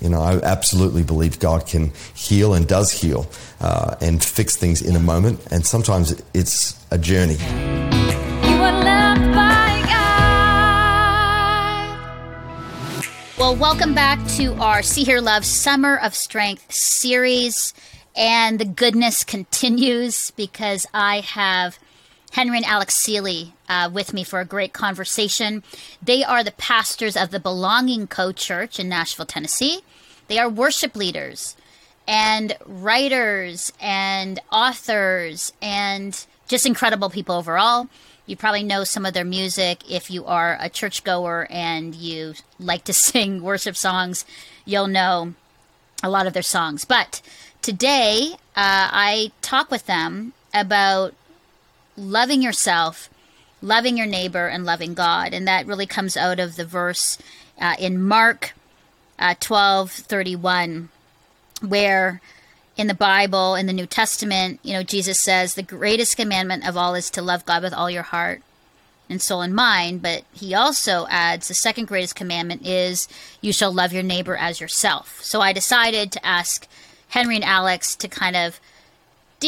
You know, I absolutely believe God can heal and does heal uh, and fix things in a moment, and sometimes it's a journey. Well, welcome back to our See Hear Love Summer of Strength series. And the goodness continues because I have Henry and Alex Seeley uh, with me for a great conversation. They are the pastors of the Belonging Co Church in Nashville, Tennessee. They are worship leaders and writers and authors and just incredible people overall. You probably know some of their music if you are a churchgoer and you like to sing worship songs. You'll know a lot of their songs. But today, uh, I talk with them about loving yourself, loving your neighbor, and loving God. And that really comes out of the verse uh, in Mark uh, 12 31, where in the Bible, in the New Testament, you know, Jesus says the greatest commandment of all is to love God with all your heart and soul and mind. But he also adds the second greatest commandment is you shall love your neighbor as yourself. So I decided to ask Henry and Alex to kind of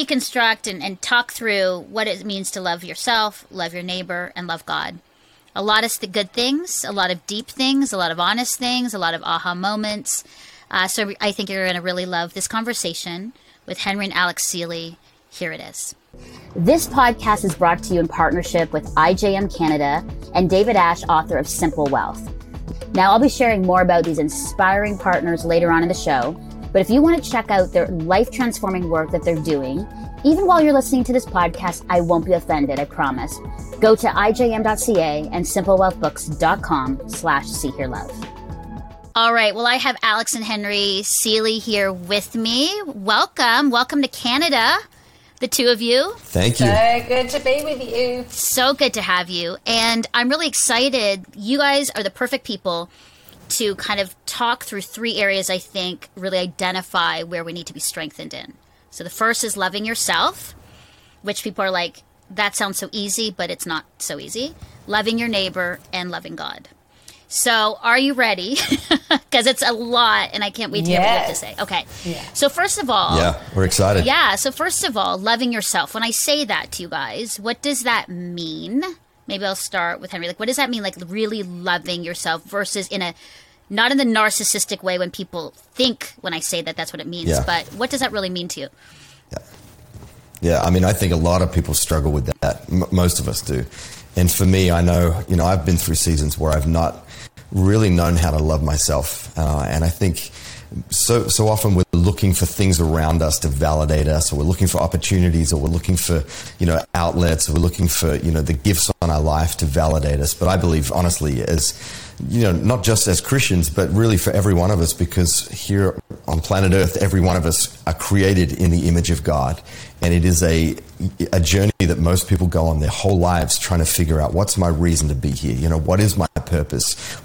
deconstruct and, and talk through what it means to love yourself, love your neighbor, and love God. A lot of the good things, a lot of deep things, a lot of honest things, a lot of aha moments. Uh, so I think you're going to really love this conversation with Henry and Alex Seeley. Here it is. This podcast is brought to you in partnership with IJM Canada and David Ash, author of Simple Wealth. Now, I'll be sharing more about these inspiring partners later on in the show, but if you want to check out their life transforming work that they're doing, even while you're listening to this podcast, I won't be offended, I promise. Go to ijm.ca and simplewealthbooks.com slash see hear love. All right. Well, I have Alex and Henry Seeley here with me. Welcome. Welcome to Canada, the two of you. Thank you. So good to be with you. So good to have you. And I'm really excited. You guys are the perfect people to kind of talk through three areas I think really identify where we need to be strengthened in. So the first is loving yourself, which people are like, that sounds so easy, but it's not so easy. Loving your neighbor and loving God. So, are you ready? Because it's a lot, and I can't wait to hear what you have to say. Okay. Yeah. So, first of all, Yeah, we're excited. yeah. So, first of all, loving yourself. When I say that to you guys, what does that mean? Maybe I'll start with Henry. Like, what does that mean? Like, really loving yourself versus in a not in the narcissistic way when people think when I say that that's what it means, Yeah. but what does that really mean to you? Yeah, Yeah, I mean, I think a lot of people struggle with that. M- most of us do. And for me, I know, you know, I've been through seasons where I've not really known how to love myself. Uh, and I think so, so often we're looking for things around us to validate us, or we're looking for opportunities, or we're looking for, you know, outlets, or we're looking for, you know, the gifts on our life to validate us. But I believe, honestly, as, you know, not just as Christians, but really for every one of us, because here on planet Earth, every one of us are created in the image of God. And it is a, a journey that most people go on their whole lives trying to figure out what's my reason to be here? You know, what is my purpose?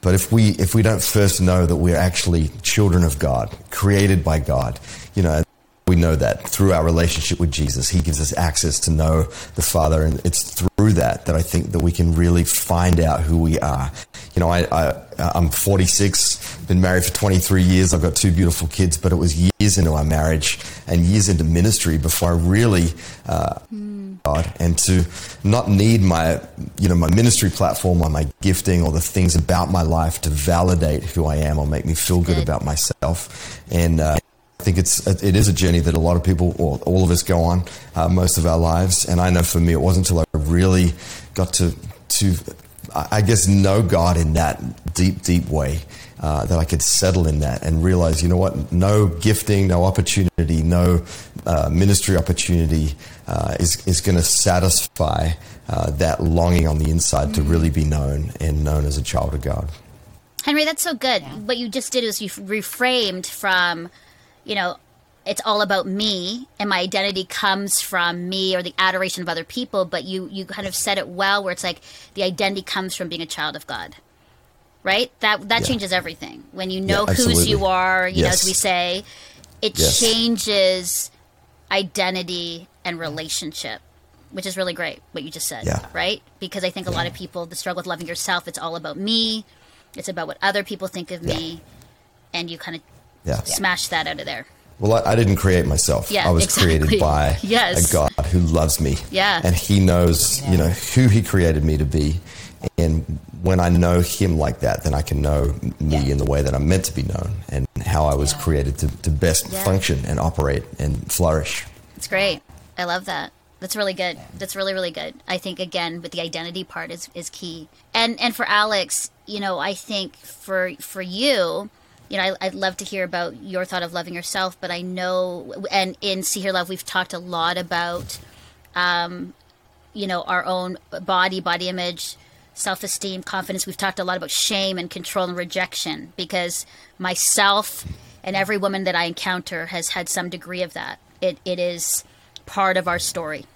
But if we, if we don't first know that we're actually children of God, created by God, you know, we know that through our relationship with Jesus, He gives us access to know the Father, and it's through that that I think that we can really find out who we are. You know, I, I I'm 46, been married for 23 years. I've got two beautiful kids, but it was years into our marriage and years into ministry before I really uh, God, and to not need my you know my ministry platform or my gifting or the things about my life to validate who I am or make me feel good about myself and. Uh, I think it's it is a journey that a lot of people, or all of us, go on uh, most of our lives. And I know for me, it wasn't until I really got to to I I guess know God in that deep, deep way uh, that I could settle in that and realize, you know what, no gifting, no opportunity, no uh, ministry opportunity uh, is is going to satisfy uh, that longing on the inside to really be known and known as a child of God. Henry, that's so good. What you just did is you reframed from, you know, it's all about me and my identity comes from me or the adoration of other people, but you you kind of said it well where it's like the identity comes from being a child of God. Right? That that Yeah. changes everything. When you know Yeah, whose you are, you know, Yes. as we say, it Yes. changes identity and relationship. Which is really great what you just said, Yeah. right? Because I think a lot of people the struggle with loving yourself, it's all about me. It's about what other people think of me. and you kind of Yeah. smash that out of there. Well, I, I didn't create myself. Yeah, I was exactly. created by Yes. a God who loves me. Yeah. And he knows, you know, who he created me to be. And when I know him like that, then I can know me Yeah. in the way that I'm meant to be known and how I was Yeah. created to, to best Yeah. function and operate and flourish. It's great. I love that. That's really good. That's really really good. I think again with the identity part is is key. And and for Alex, you know, I think for for you, you know, I, I'd love to hear about your thought of loving yourself. But I know, and in See Hear Love, we've talked a lot about, um, you know, our own body, body image, self esteem, confidence. We've talked a lot about shame and control and rejection because myself and every woman that I encounter has had some degree of that. It it is part of our story.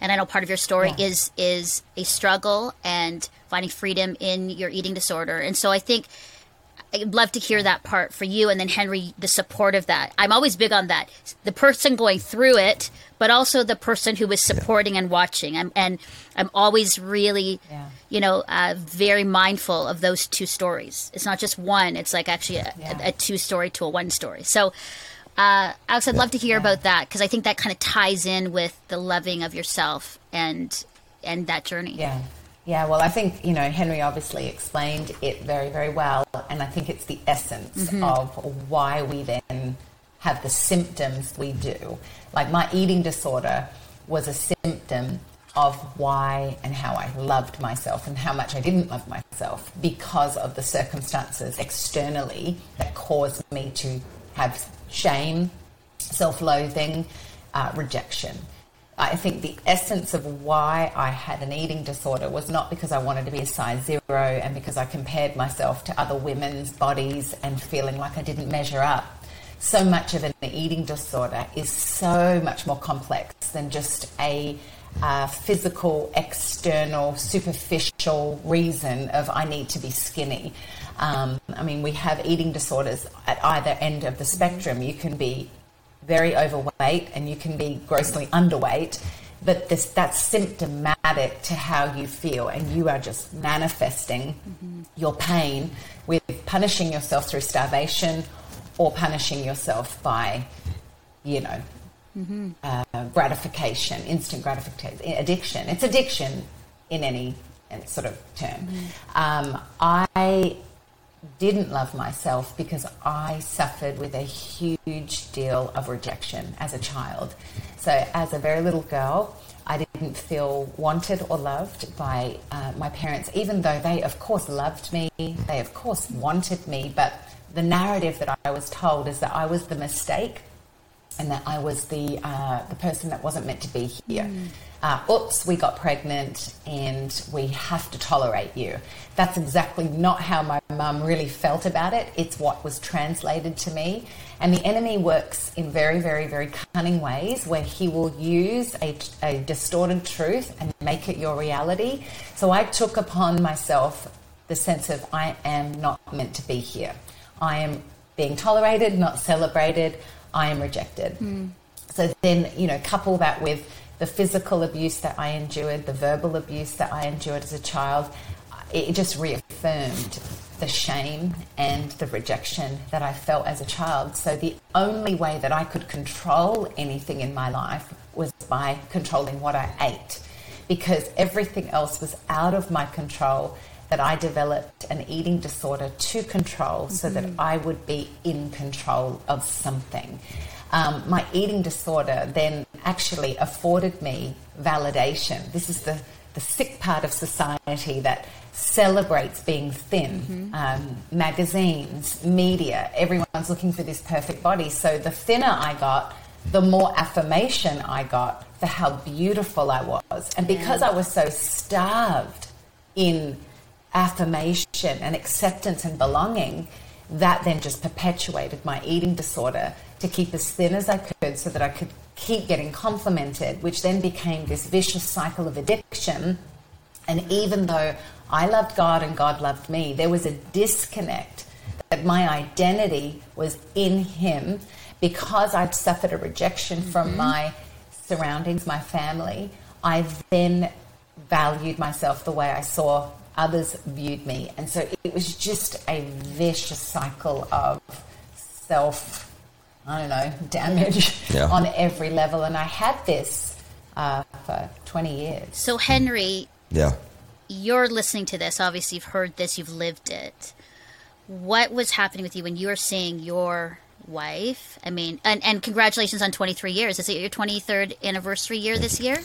And I know part of your story Yeah. is is a struggle and finding freedom in your eating disorder. And so I think I'd love to hear that part for you and then Henry the support of that. I'm always big on that. The person going through it, but also the person who is supporting and watching. I'm, and I'm always really Yeah. you know, uh, very mindful of those two stories. It's not just one; it's like actually a, Yeah. a, a two story to a one story. So, uh, Alex, I'd love to hear about that because I think that kind of ties in with the loving of yourself and and that journey. Yeah. Yeah, well, I think, you know, Henry obviously explained it very, very well. And I think it's the essence of why we then have the symptoms we do. Like my eating disorder was a symptom of why and how I loved myself and how much I didn't love myself because of the circumstances externally that caused me to have shame, self loathing, uh, rejection. I think the essence of why I had an eating disorder was not because I wanted to be a size zero and because I compared myself to other women's bodies and feeling like I didn't measure up. So much of an eating disorder is so much more complex than just a uh, physical, external, superficial reason of I need to be skinny. Um, I mean, we have eating disorders at either end of the spectrum. You can be very overweight and you can be grossly underweight but this that's symptomatic to how you feel and you are just manifesting your pain with punishing yourself through starvation or punishing yourself by you know uh, gratification instant gratification addiction it's addiction in any sort of term um, i didn't love myself because I suffered with a huge deal of rejection as a child. So, as a very little girl, I didn't feel wanted or loved by uh, my parents, even though they, of course, loved me. They, of course, wanted me. But the narrative that I was told is that I was the mistake and that I was the uh, the person that wasn't meant to be here. Uh, oops, we got pregnant, and we have to tolerate you. That's exactly not how my mum really felt about it. It's what was translated to me, and the enemy works in very, very, very cunning ways where he will use a, a distorted truth and make it your reality. So I took upon myself the sense of I am not meant to be here. I am being tolerated, not celebrated. I am rejected. Hmm. So then, you know, couple that with the physical abuse that I endured, the verbal abuse that I endured as a child, it just reaffirmed the shame and the rejection that I felt as a child. So the only way that I could control anything in my life was by controlling what I ate because everything else was out of my control that I developed an eating disorder to control so that I would be in control of something. Um, my eating disorder then actually afforded me validation. This is the, the sick part of society that celebrates being thin. Um, magazines, media, everyone's looking for this perfect body. So the thinner I got, the more affirmation I got for how beautiful I was. And because I was so starved in affirmation and acceptance and belonging, that then just perpetuated my eating disorder to keep as thin as I could so that I could keep getting complimented, which then became this vicious cycle of addiction. And even though I loved God and God loved me, there was a disconnect that my identity was in Him because I'd suffered a rejection from mm-hmm. my surroundings, my family. I then valued myself the way I saw others viewed me. And so it was just a vicious cycle of self, I don't know, damage Yeah. on every level. And I had this uh, for 20 years. So, Henry, Yeah. you're listening to this. Obviously, you've heard this, you've lived it. What was happening with you when you were seeing your wife? I mean, and, and congratulations on 23 years. Is it your 23rd anniversary year this year?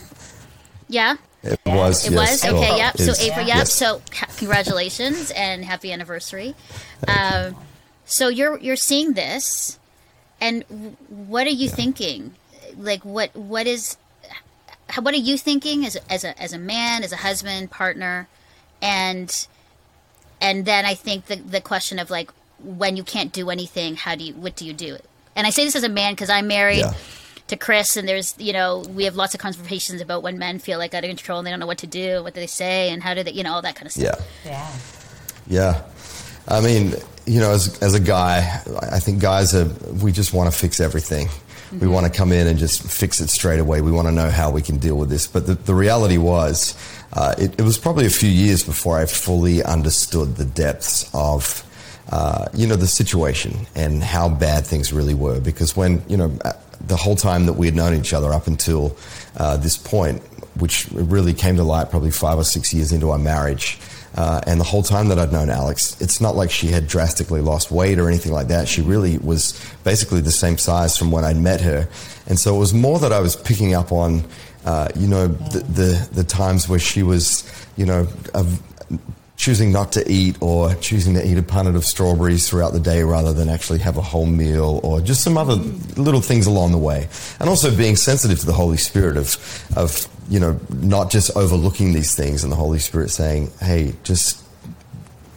Yeah, It was. it yes. was. Okay, yep. So April, yep. Yes. So congratulations and happy anniversary. Um, so you're you're seeing this, and what are you thinking? Like what what is what are you thinking as a, as a as a man, as a husband, partner, and and then I think the the question of like when you can't do anything, how do you what do you do? And I say this as a man because I'm married Yeah. To Chris, and there's you know we have lots of conversations about when men feel like out of control and they don't know what to do, what do they say, and how do they you know all that kind of stuff. Yeah. Yeah. Yeah. I mean, you know, as, as a guy, I think guys are, we just want to fix everything. We want to come in and just fix it straight away. We want to know how we can deal with this. But the, the reality was, uh, it, it was probably a few years before I fully understood the depths of, uh, you know, the situation and how bad things really were. Because when, you know, uh, the whole time that we had known each other up until uh, this point, which really came to light probably five or six years into our marriage, uh, and the whole time that I'd known Alex, it's not like she had drastically lost weight or anything like that. She really was basically the same size from when I'd met her. And so it was more that I was picking up on, uh, you know, the, the, the times where she was, you know, of choosing not to eat or choosing to eat a punnet of strawberries throughout the day rather than actually have a whole meal or just some other little things along the way. And also being sensitive to the Holy Spirit of, of, you know, not just overlooking these things and the Holy Spirit saying, hey, just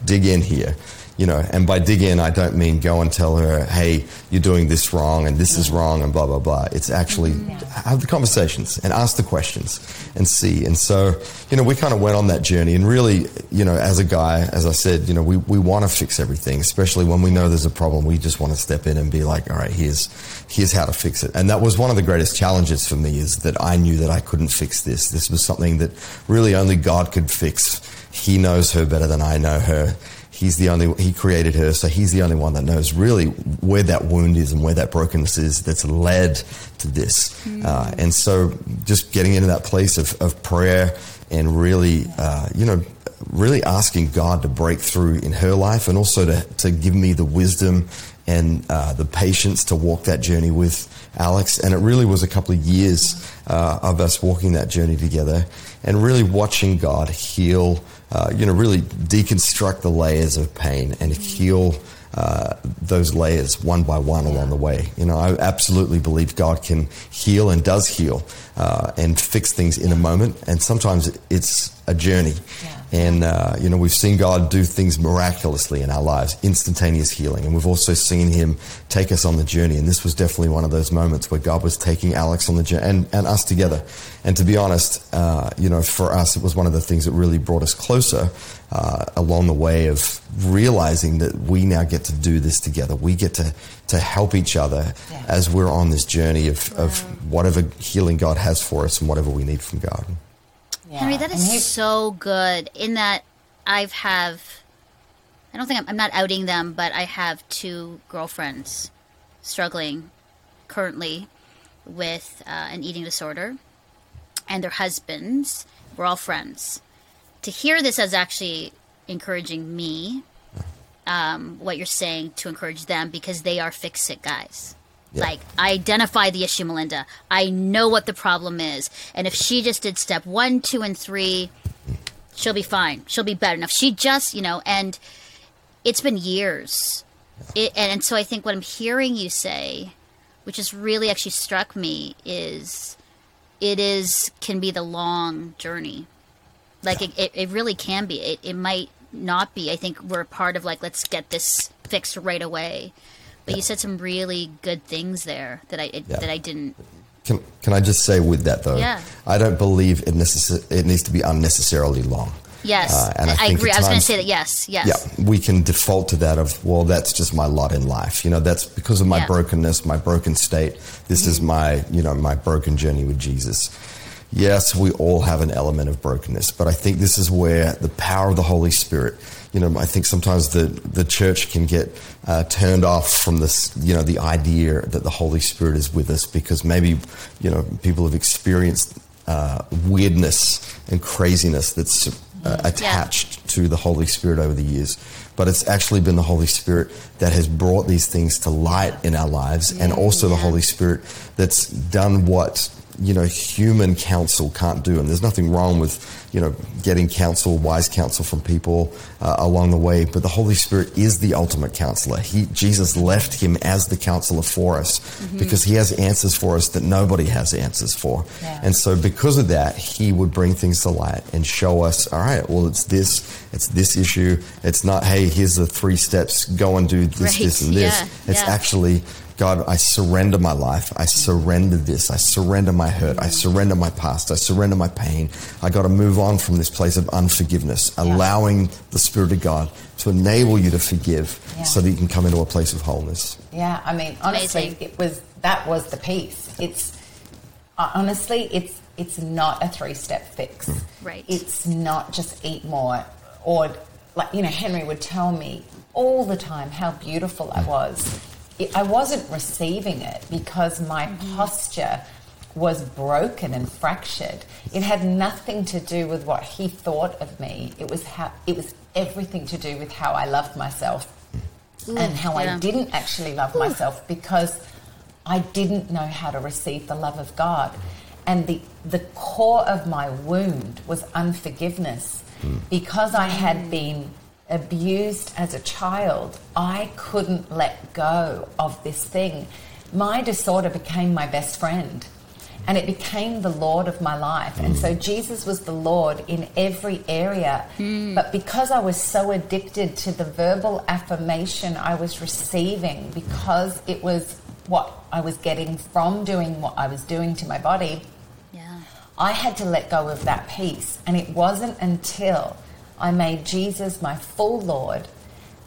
dig in here. You know, and by dig in, I don't mean go and tell her, hey, you're doing this wrong and this is wrong and blah, blah, blah. It's actually mm-hmm. have the conversations and ask the questions and see. And so, you know, we kind of went on that journey and really, you know, as a guy, as I said, you know, we, we want to fix everything, especially when we know there's a problem. We just want to step in and be like, all right, here's, here's how to fix it. And that was one of the greatest challenges for me is that I knew that I couldn't fix this. This was something that really only God could fix. He knows her better than I know her. He's the only, he created her, so he's the only one that knows really where that wound is and where that brokenness is that's led to this. Uh, and so just getting into that place of, of prayer and really, uh, you know, really asking God to break through in her life and also to, to give me the wisdom and uh, the patience to walk that journey with Alex. And it really was a couple of years uh, of us walking that journey together and really watching God heal, uh, you know, really deconstruct the layers of pain and heal uh, those layers one by one along the way. You know, I absolutely believe God can heal and does heal uh, and fix things in a moment. And sometimes it's a journey. Yeah. And, uh, you know, we've seen God do things miraculously in our lives, instantaneous healing. And we've also seen Him take us on the journey. And this was definitely one of those moments where God was taking Alex on the journey and, and us together. And to be honest, uh, you know, for us, it was one of the things that really brought us closer uh, along the way of realizing that we now get to do this together. We get to, to help each other Yeah. as we're on this journey of, of whatever healing God has for us and whatever we need from God. Yeah. Henry, that is he- so good. In that, I've have, I don't think I'm, I'm not outing them, but I have two girlfriends struggling currently with uh, an eating disorder, and their husbands. We're all friends. To hear this as actually encouraging me, um, what you're saying to encourage them because they are fix it guys. Yeah. Like, I identify the issue, Melinda. I know what the problem is. And if she just did step one, two, and three, she'll be fine. She'll be better. If she just, you know, and it's been years. It, and, and so I think what I'm hearing you say, which has really actually struck me, is it is, can be the long journey. Like, it, it, it really can be. It, it might not be. I think we're part of, like, let's get this fixed right away. But you said some really good things there that I it, Yeah. that I didn't. Can, can I just say with that though? Yeah. I don't believe it, necess- it needs to be unnecessarily long. Yes, Uh, and I I, agree. I was going to say that. Yes, yes. Yeah, we can default to that of, well, that's just my lot in life. You know, that's because of my Yeah. brokenness, my broken state. This is my, you know, my broken journey with Jesus. Yes, we all have an element of brokenness, but I think this is where the power of the Holy Spirit. You know, I think sometimes the the church can get uh, turned off from this. You know, the idea that the Holy Spirit is with us because maybe you know people have experienced uh, weirdness and craziness that's uh, attached yeah. to the Holy Spirit over the years. But it's actually been the Holy Spirit that has brought these things to light in our lives, yeah, and also yeah. the Holy Spirit that's done what you know human counsel can't do and there's nothing wrong with you know getting counsel wise counsel from people uh, along the way but the holy spirit is the ultimate counselor he jesus left him as the counselor for us mm-hmm. because he has answers for us that nobody has answers for yeah. and so because of that he would bring things to light and show us all right well it's this it's this issue it's not hey here's the three steps go and do this right. this and this yeah. it's yeah. actually God, I surrender my life. I surrender this. I surrender my hurt. I surrender my past. I surrender my pain. I got to move on from this place of unforgiveness, yeah. allowing the Spirit of God to enable you to forgive yeah. so that you can come into a place of wholeness. Yeah, I mean, honestly, Amazing. it was that was the piece. It's uh, honestly, it's it's not a three step fix. Mm. Right. It's not just eat more or like you know, Henry would tell me all the time how beautiful I was it, I wasn't receiving it because my mm-hmm. posture was broken and fractured. It had nothing to do with what he thought of me. It was how it was everything to do with how I loved myself Ooh, and how yeah. I didn't actually love Ooh. myself because I didn't know how to receive the love of God. And the the core of my wound was unforgiveness mm. because I had mm. been abused as a child, I couldn't let go of this thing. My disorder became my best friend and it became the Lord of my life. And so Jesus was the Lord in every area. Mm. But because I was so addicted to the verbal affirmation I was receiving, because it was what I was getting from doing what I was doing to my body, yeah. I had to let go of that piece. And it wasn't until I made Jesus my full Lord,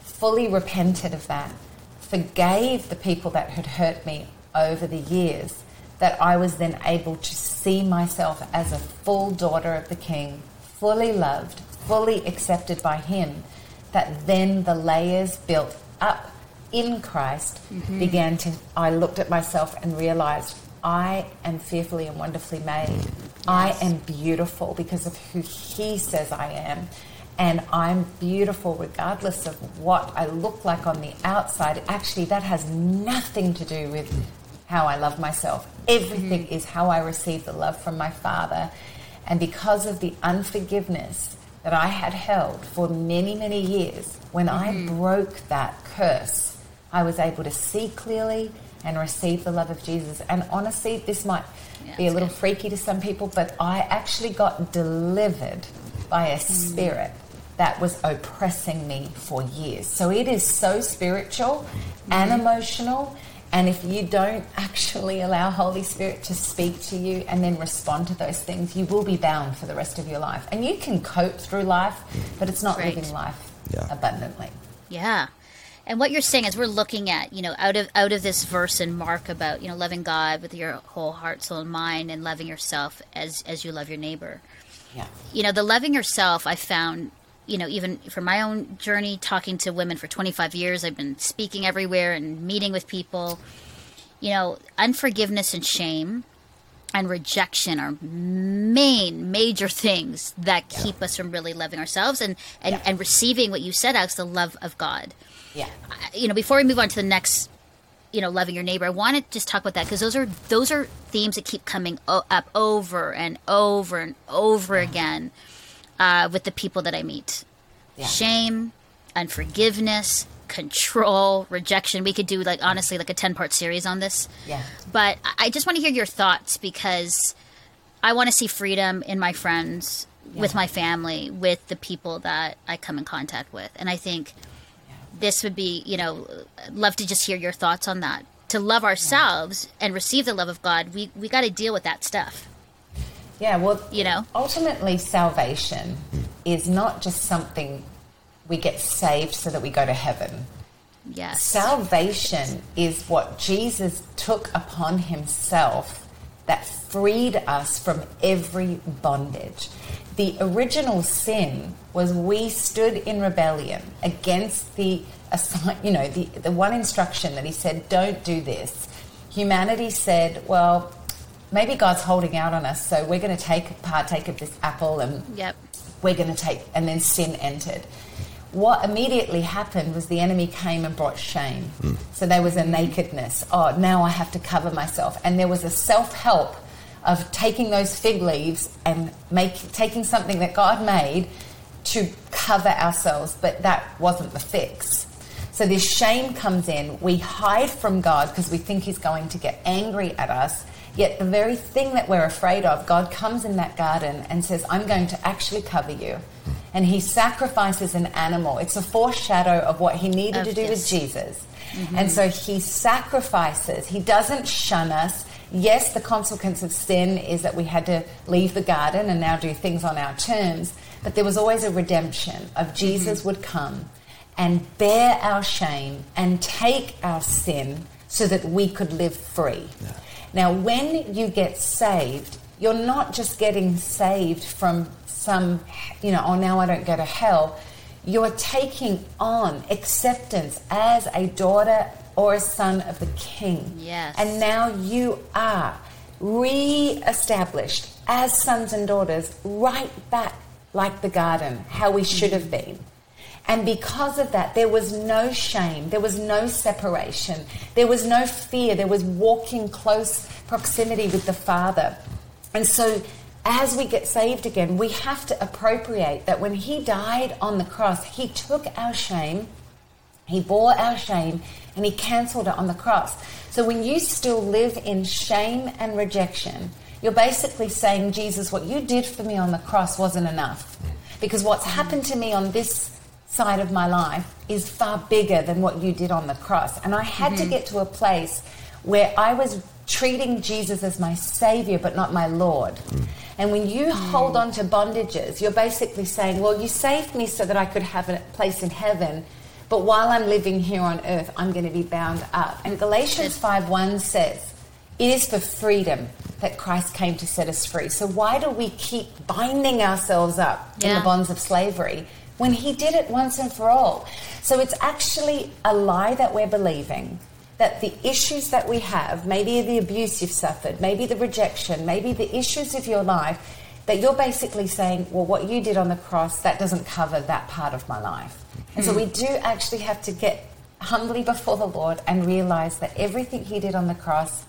fully repented of that, forgave the people that had hurt me over the years, that I was then able to see myself as a full daughter of the King, fully loved, fully accepted by Him, that then the layers built up in Christ mm-hmm. began to. I looked at myself and realized I am fearfully and wonderfully made. Yes. I am beautiful because of who He says I am and I'm beautiful regardless of what I look like on the outside. Actually, that has nothing to do with how I love myself. Everything mm-hmm. is how I receive the love from my Father. And because of the unforgiveness that I had held for many, many years, when mm-hmm. I broke that curse, I was able to see clearly and receive the love of Jesus. And honestly, this might yeah, be a little good. freaky to some people, but I actually got delivered by a mm. spirit that was oppressing me for years. So it is so spiritual and emotional. And if you don't actually allow Holy Spirit to speak to you and then respond to those things, you will be bound for the rest of your life. And you can cope through life, but it's not living life yeah. abundantly. Yeah. And what you're saying is we're looking at, you know, out of out of this verse in Mark about, you know, loving God with your whole heart, soul, and mind and loving yourself as as you love your neighbor. Yeah. You know, the loving yourself I found you know, even for my own journey, talking to women for 25 years, I've been speaking everywhere and meeting with people. You know, unforgiveness and shame and rejection are main major things that keep yeah. us from really loving ourselves and and, yeah. and receiving what you said, Alex, the love of God. Yeah. You know, before we move on to the next, you know, loving your neighbor, I want to just talk about that because those are those are themes that keep coming up over and over and over yeah. again uh, with the people that I meet. Yeah. Shame, unforgiveness, control, rejection. We could do like honestly like a 10 part series on this. Yeah. But I just want to hear your thoughts because I want to see freedom in my friends, yeah. with my family, with the people that I come in contact with. And I think yeah. this would be, you know, love to just hear your thoughts on that. To love ourselves and receive the love of God, we we got to deal with that stuff. Yeah, well, you know, ultimately, salvation hmm. is not just something we get saved so that we go to heaven. Yes. Salvation is what Jesus took upon himself that freed us from every bondage. The original sin was we stood in rebellion against the you know the, the one instruction that he said don't do this humanity said well maybe god's holding out on us so we're going to take partake of this apple and Yep. we're going to take and then sin entered. What immediately happened was the enemy came and brought shame. Hmm. So there was a nakedness. Oh now i have to cover myself. And there was a self-help of taking those fig leaves and make taking something that god made to cover ourselves but that wasn't the fix. So this shame comes in. We hide from god because we think he's going to get angry at us Yet the very thing that we're afraid of, God comes in that garden and says, I'm going to actually cover you. And he sacrifices an animal. It's a foreshadow of what he needed Of to do with this. Jesus. Mm-hmm. And so he sacrifices. He doesn't shun us. Yes, the consequence of sin is that we had to leave the garden and now do things on our terms. But there was always a redemption of mm-hmm. Jesus would come and bear our shame and take our sin so that we could live free. Now, when you get saved, you're not just getting saved from some, you know, oh, now I don't go to hell. You're taking on acceptance as a daughter or a son of the king. Yes. And now you are re established as sons and daughters right back like the garden, how we should have been. And because of that, there was no shame, there was no separation, there was no fear, there was walking close proximity with the Father. And so, as we get saved again, we have to appropriate that when He died on the cross, He took our shame, He bore our shame, and He cancelled it on the cross. So, when you still live in shame and rejection, you're basically saying, Jesus, what you did for me on the cross wasn't enough. Because what's happened to me on this side of my life is far bigger than what you did on the cross. And I had to mm-hmm. get to a place where I was treating Jesus as my savior but not my Lord. Mm. And when you mm. hold on to bondages, you're basically saying, Well, you saved me so that I could have a place in heaven. But while I'm living here on earth, I'm going to be bound up. And Galatians 5 1 says, It is for freedom that Christ came to set us free. So why do we keep binding ourselves up in the bonds of slavery when he did it once and for all? So it's actually a lie that we're believing that the issues that we have, maybe the abuse you've suffered, maybe the rejection, maybe the issues of your life, that you're basically saying, well, what you did on the cross, that doesn't cover that part of my life. And so we hmm. do actually have to get humbly before the Lord and realize that everything he did on the cross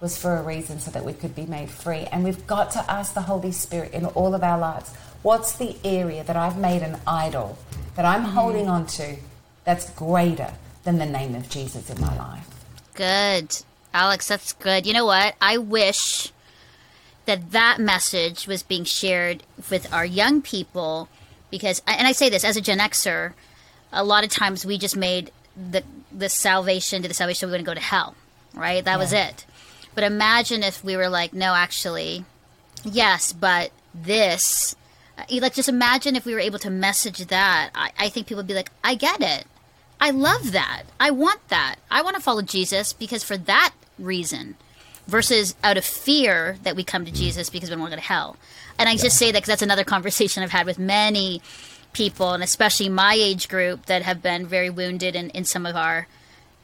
was for a reason so that we could be made free. And we've got to ask the Holy Spirit in all of our lives what's the area that I've made an idol that I'm mm-hmm. holding on to that's greater than the name of Jesus in my life? Good. Alex, that's good. You know what? I wish that that message was being shared with our young people because and I say this as a Gen Xer, a lot of times we just made the the salvation to the salvation we're going to go to hell, right? That was it. But imagine if we were like, no, actually, yes, but this. Like, just imagine if we were able to message that. I, I think people would be like, I get it. I love that. I want that. I want to follow Jesus because for that reason, versus out of fear that we come to hmm. Jesus because we don't want to go to hell. And I just say that because that's another conversation I've had with many people, and especially my age group, that have been very wounded in, in some of our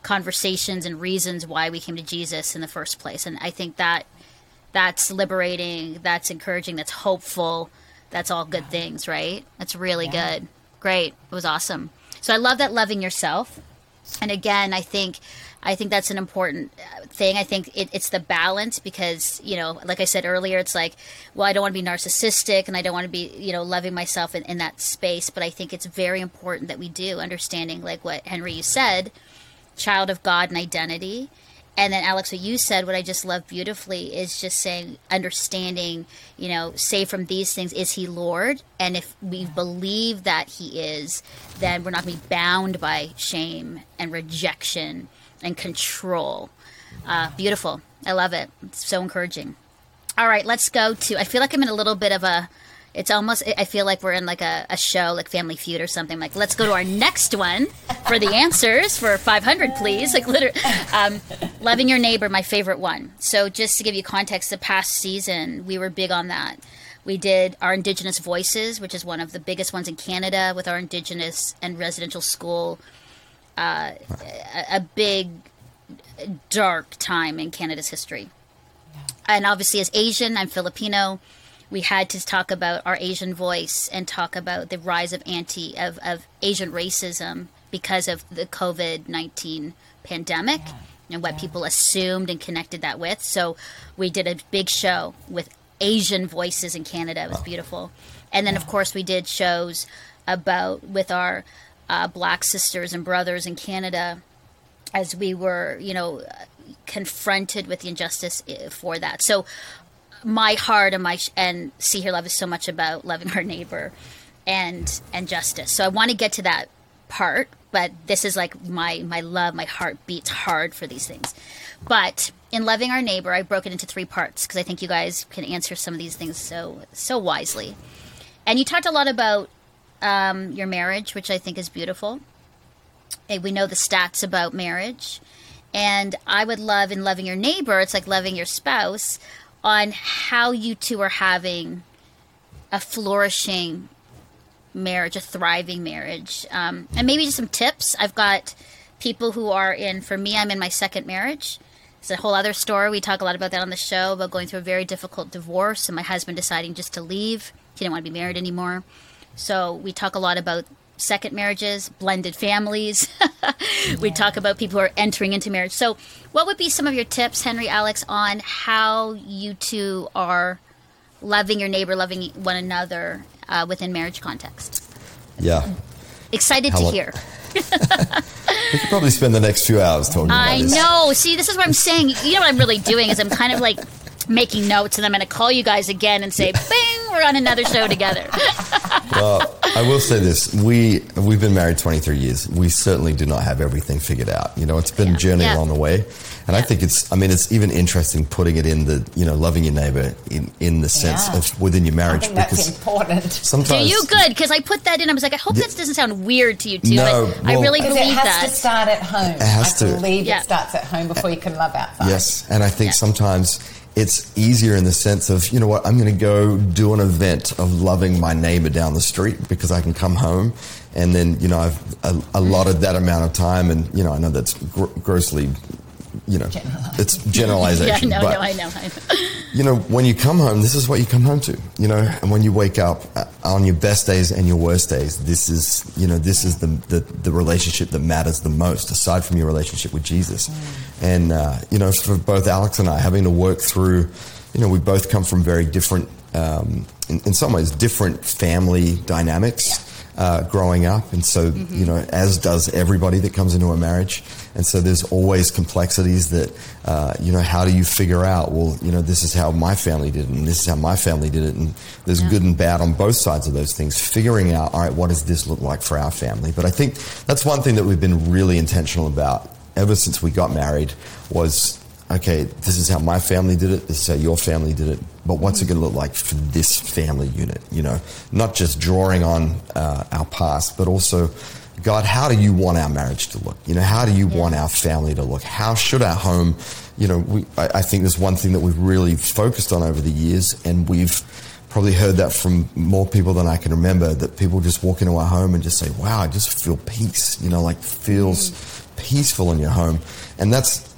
conversations and reasons why we came to Jesus in the first place. And I think that that's liberating, that's encouraging, that's hopeful, that's all good things, right? That's really Yeah. good. Great. It was awesome. So I love that loving yourself. And again, I think I think that's an important uh, thing. I think it, it's the balance because you know, like I said earlier, it's like, well, I don't want to be narcissistic and I don't want to be you know loving myself in, in that space. But I think it's very important that we do understanding, like what Henry you said, child of God and identity. And then Alex, what you said, what I just love beautifully is just saying, understanding, you know, say from these things, is he Lord? And if we believe that he is, then we're not going to be bound by shame and rejection and control. Uh, beautiful. I love it. It's so encouraging. All right, let's go to. I feel like I'm in a little bit of a. It's almost. I feel like we're in like a, a show, like Family Feud or something. Like, let's go to our next one for the answers for 500, please. Like, literally. Um, Loving Your Neighbor, my favorite one. So, just to give you context, the past season, we were big on that. We did our Indigenous Voices, which is one of the biggest ones in Canada, with our Indigenous and residential school. Uh, a, a big, dark time in Canada's history. And obviously, as Asian, I'm Filipino. We had to talk about our Asian voice and talk about the rise of anti of, of Asian racism because of the COVID nineteen pandemic Yeah. and what Yeah. people assumed and connected that with. So we did a big show with Asian voices in Canada. It was beautiful. And then, of course, we did shows about with our uh, black sisters and brothers in Canada as we were, you know, confronted with the injustice for that. So my heart and my and see hear love is so much about loving our neighbor and and justice. So I want to get to that part, but this is like my my love, my heart beats hard for these things. But in loving our neighbor, I broke it into three parts because I think you guys can answer some of these things so so wisely. And you talked a lot about um, your marriage, which I think is beautiful. We know the stats about marriage. And I would love in loving your neighbor, it's like loving your spouse, on how you two are having a flourishing marriage, a thriving marriage. Um, and maybe just some tips. I've got people who are in, for me, I'm in my second marriage. It's a whole other story. We talk a lot about that on the show, about going through a very difficult divorce and my husband deciding just to leave. He didn't want to be married anymore. So we talk a lot about second marriages, blended families. we talk about people who are entering into marriage. So, what would be some of your tips, Henry, Alex, on how you two are loving your neighbor, loving one another uh, within marriage context? Yeah. Excited How to hear. We could probably spend the next few hours talking about I know. See, this is what I'm saying. You know what I'm really doing is I'm kind of like making notes, and I'm going to call you guys again and say, "Bing, we're on another show together." Well, I will say this: we we've been married 23 years. We certainly do not have everything figured out. You know, it's been Yeah. a journey Yeah. along the way, and I think it's. I mean, it's even interesting putting it in the you know loving your neighbor in in the sense Yeah. of within your I marriage think that's because important. Do sometimes you good? Because I put that in. I was like, I hope this doesn't sound weird to you too. No, but I well- really Because it believe has that. to start at home. It has I to. believe Yeah. it starts at home before you can love outside. Yes, and I think Yeah. sometimes it's easier in the sense of you know what I'm going to go do an event of loving my neighbor down the street because I can come home, and then you know I've allotted that amount of time, and you know I know that's gr- grossly, you know, it's yeah, generalization, no, but no, I know. I know. you know, when you come home, this is what you come home to. You know, and when you wake up uh, on your best days and your worst days, this is, you know, this is the the, the relationship that matters the most, aside from your relationship with Jesus. And uh, you know, for both Alex and I, having to work through, you know, we both come from very different, um, in, in some ways, different family dynamics. Uh, growing up, and so you know, as does everybody that comes into a marriage, and so there's always complexities that uh, you know. How do you figure out? Well, you know, this is how my family did it, and this is how my family did it, and there's Yeah. good and bad on both sides of those things. Figuring out, all right, what does this look like for our family? But I think that's one thing that we've been really intentional about ever since we got married was okay, this is how my family did it, this is how your family did it, but what's it going to look like for this family unit? You know, not just drawing on uh, our past, but also, God, how do you want our marriage to look? You know, how do you want our family to look? How should our home, you know, we, I, I think there's one thing that we've really focused on over the years, and we've probably heard that from more people than I can remember, that people just walk into our home and just say, wow, I just feel peace, you know, like feels mm. peaceful in your home. And that's,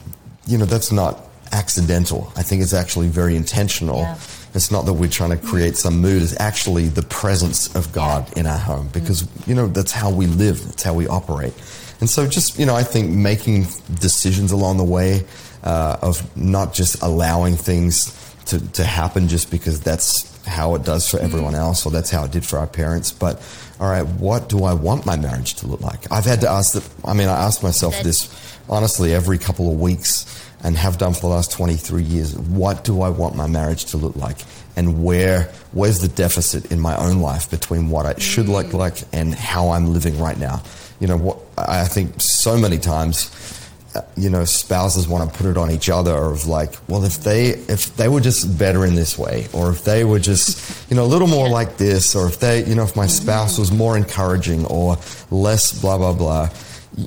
you know, that's not accidental. I think it's actually very intentional. Yeah. It's not that we're trying to create some mood. It's actually the presence of God in our home because, you know, that's how we live. That's how we operate. And so just, you know, I think making decisions along the way uh, of not just allowing things to, to happen just because that's how it does for everyone else or that's how it did for our parents. But, all right, what do I want my marriage to look like? I've had to ask that. I mean, I ask myself this honestly every couple of weeks and have done for the last 23 years. What do I want my marriage to look like? And where, where's the deficit in my own life between what it should look like and how I'm living right now? You know, what, I think so many times, uh, you know, spouses want to put it on each other of like, well, if they, if they were just better in this way, or if they were just, you know, a little more like this, or if they, you know, if my spouse was more encouraging or less blah, blah, blah,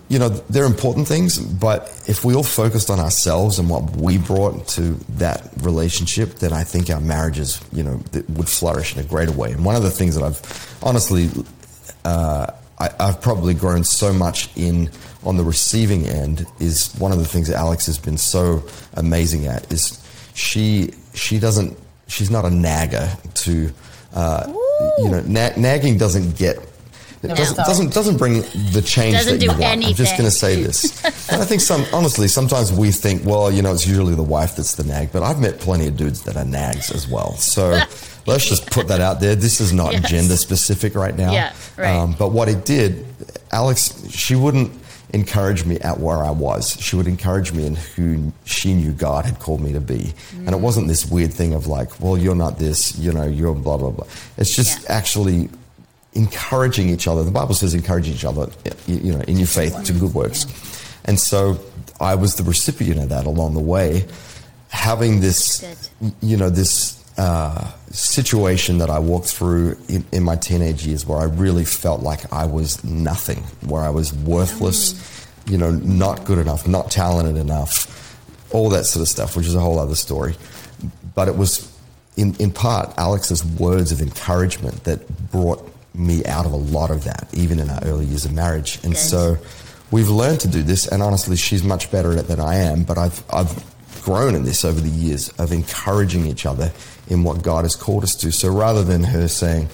you know, they're important things, but if we all focused on ourselves and what we brought to that relationship, then I think our marriages, you know, would flourish in a greater way. And one of the things that I've honestly, uh, I, I've probably grown so much in on the receiving end is one of the things that Alex has been so amazing at is she she doesn't she's not a nagger to uh, you know na- nagging doesn't get it no. doesn't, doesn't doesn't bring the change doesn't that you want. Anything. I'm just going to say this. and I think some honestly, sometimes we think, well, you know, it's usually the wife that's the nag, but I've met plenty of dudes that are nags as well. So let's just put that out there. This is not yes. gender specific right now. Yeah, right. Um, but what it did, Alex, she wouldn't encourage me at where I was. She would encourage me in who she knew God had called me to be. Mm. And it wasn't this weird thing of like, well, you're not this, you know, you're blah, blah, blah. It's just yeah. actually encouraging each other. The Bible says encourage each other, you know, in your faith to good works. And so I was the recipient of that along the way, having this, you know, this uh, situation that I walked through in, in, my teenage years where I really felt like I was nothing, where I was worthless, mm. you know, not good enough, not talented enough, all that sort of stuff, which is a whole other story. But it was in, in part Alex's words of encouragement that brought me out of a lot of that, even in our early years of marriage. And Good. so we've learned to do this, and honestly, she's much better at it than I am, but I've, I've grown in this over the years of encouraging each other in what God has called us to. So rather than her saying,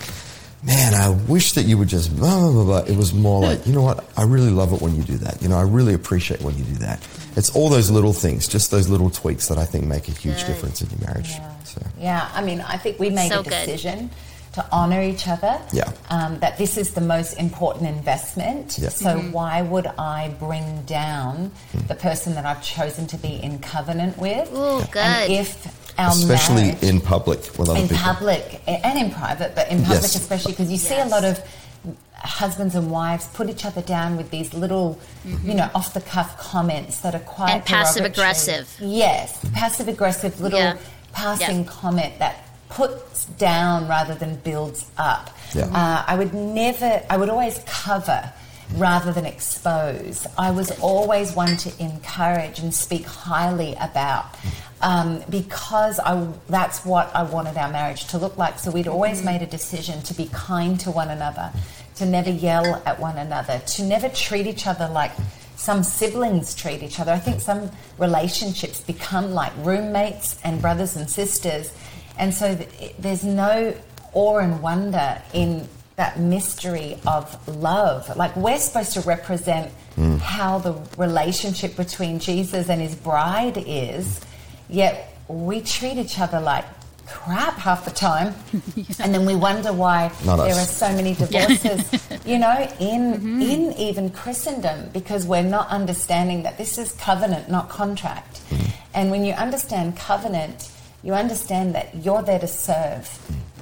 Man, I wish that you would just blah, blah, blah, blah, it was more like, you know what, I really love it when you do that. You know, I really appreciate when you do that. It's all those little things, just those little tweaks that I think make a huge good. difference in your marriage. Yeah. So. yeah, I mean, I think we made so a decision. Good to honor each other. Yeah. Um, that this is the most important investment. Yeah. So mm-hmm. why would I bring down mm. the person that I've chosen to be in covenant with? Oh, good. And if our especially marriage, in public with other in people. public and in private, but in public yes. especially because you yes. see a lot of husbands and wives put each other down with these little, mm-hmm. you know, off the cuff comments that are quite and passive aggressive. Yes, passive aggressive little yeah. passing yeah. comment that puts down rather than builds up. Yeah. Uh, I would never, I would always cover rather than expose. I was always one to encourage and speak highly about um, because I, that's what I wanted our marriage to look like. So we'd always mm-hmm. made a decision to be kind to one another, to never yell at one another, to never treat each other like some siblings treat each other. I think some relationships become like roommates and brothers and sisters and so th- there's no awe and wonder in that mystery of love. Like we're supposed to represent mm. how the relationship between Jesus and his bride is, yet we treat each other like crap half the time. yeah. And then we wonder why Not there us. are so many divorces, you know, in mm-hmm. in even Christendom because we're not understanding that this is covenant, not contract. Mm. And when you understand covenant, you understand that you're there to serve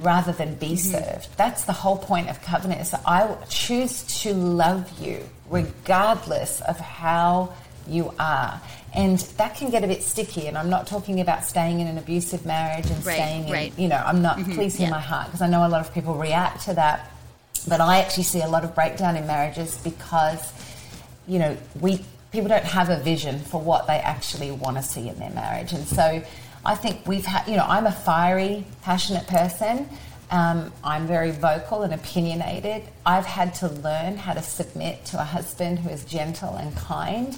rather than be mm-hmm. served. That's the whole point of covenant. So I choose to love you regardless of how you are. And that can get a bit sticky. And I'm not talking about staying in an abusive marriage and right, staying in, right. you know, I'm not mm-hmm, pleasing yeah. my heart because I know a lot of people react to that. But I actually see a lot of breakdown in marriages because, you know, we people don't have a vision for what they actually want to see in their marriage. And so I think we've had, you know, I'm a fiery, passionate person. Um, I'm very vocal and opinionated. I've had to learn how to submit to a husband who is gentle and kind.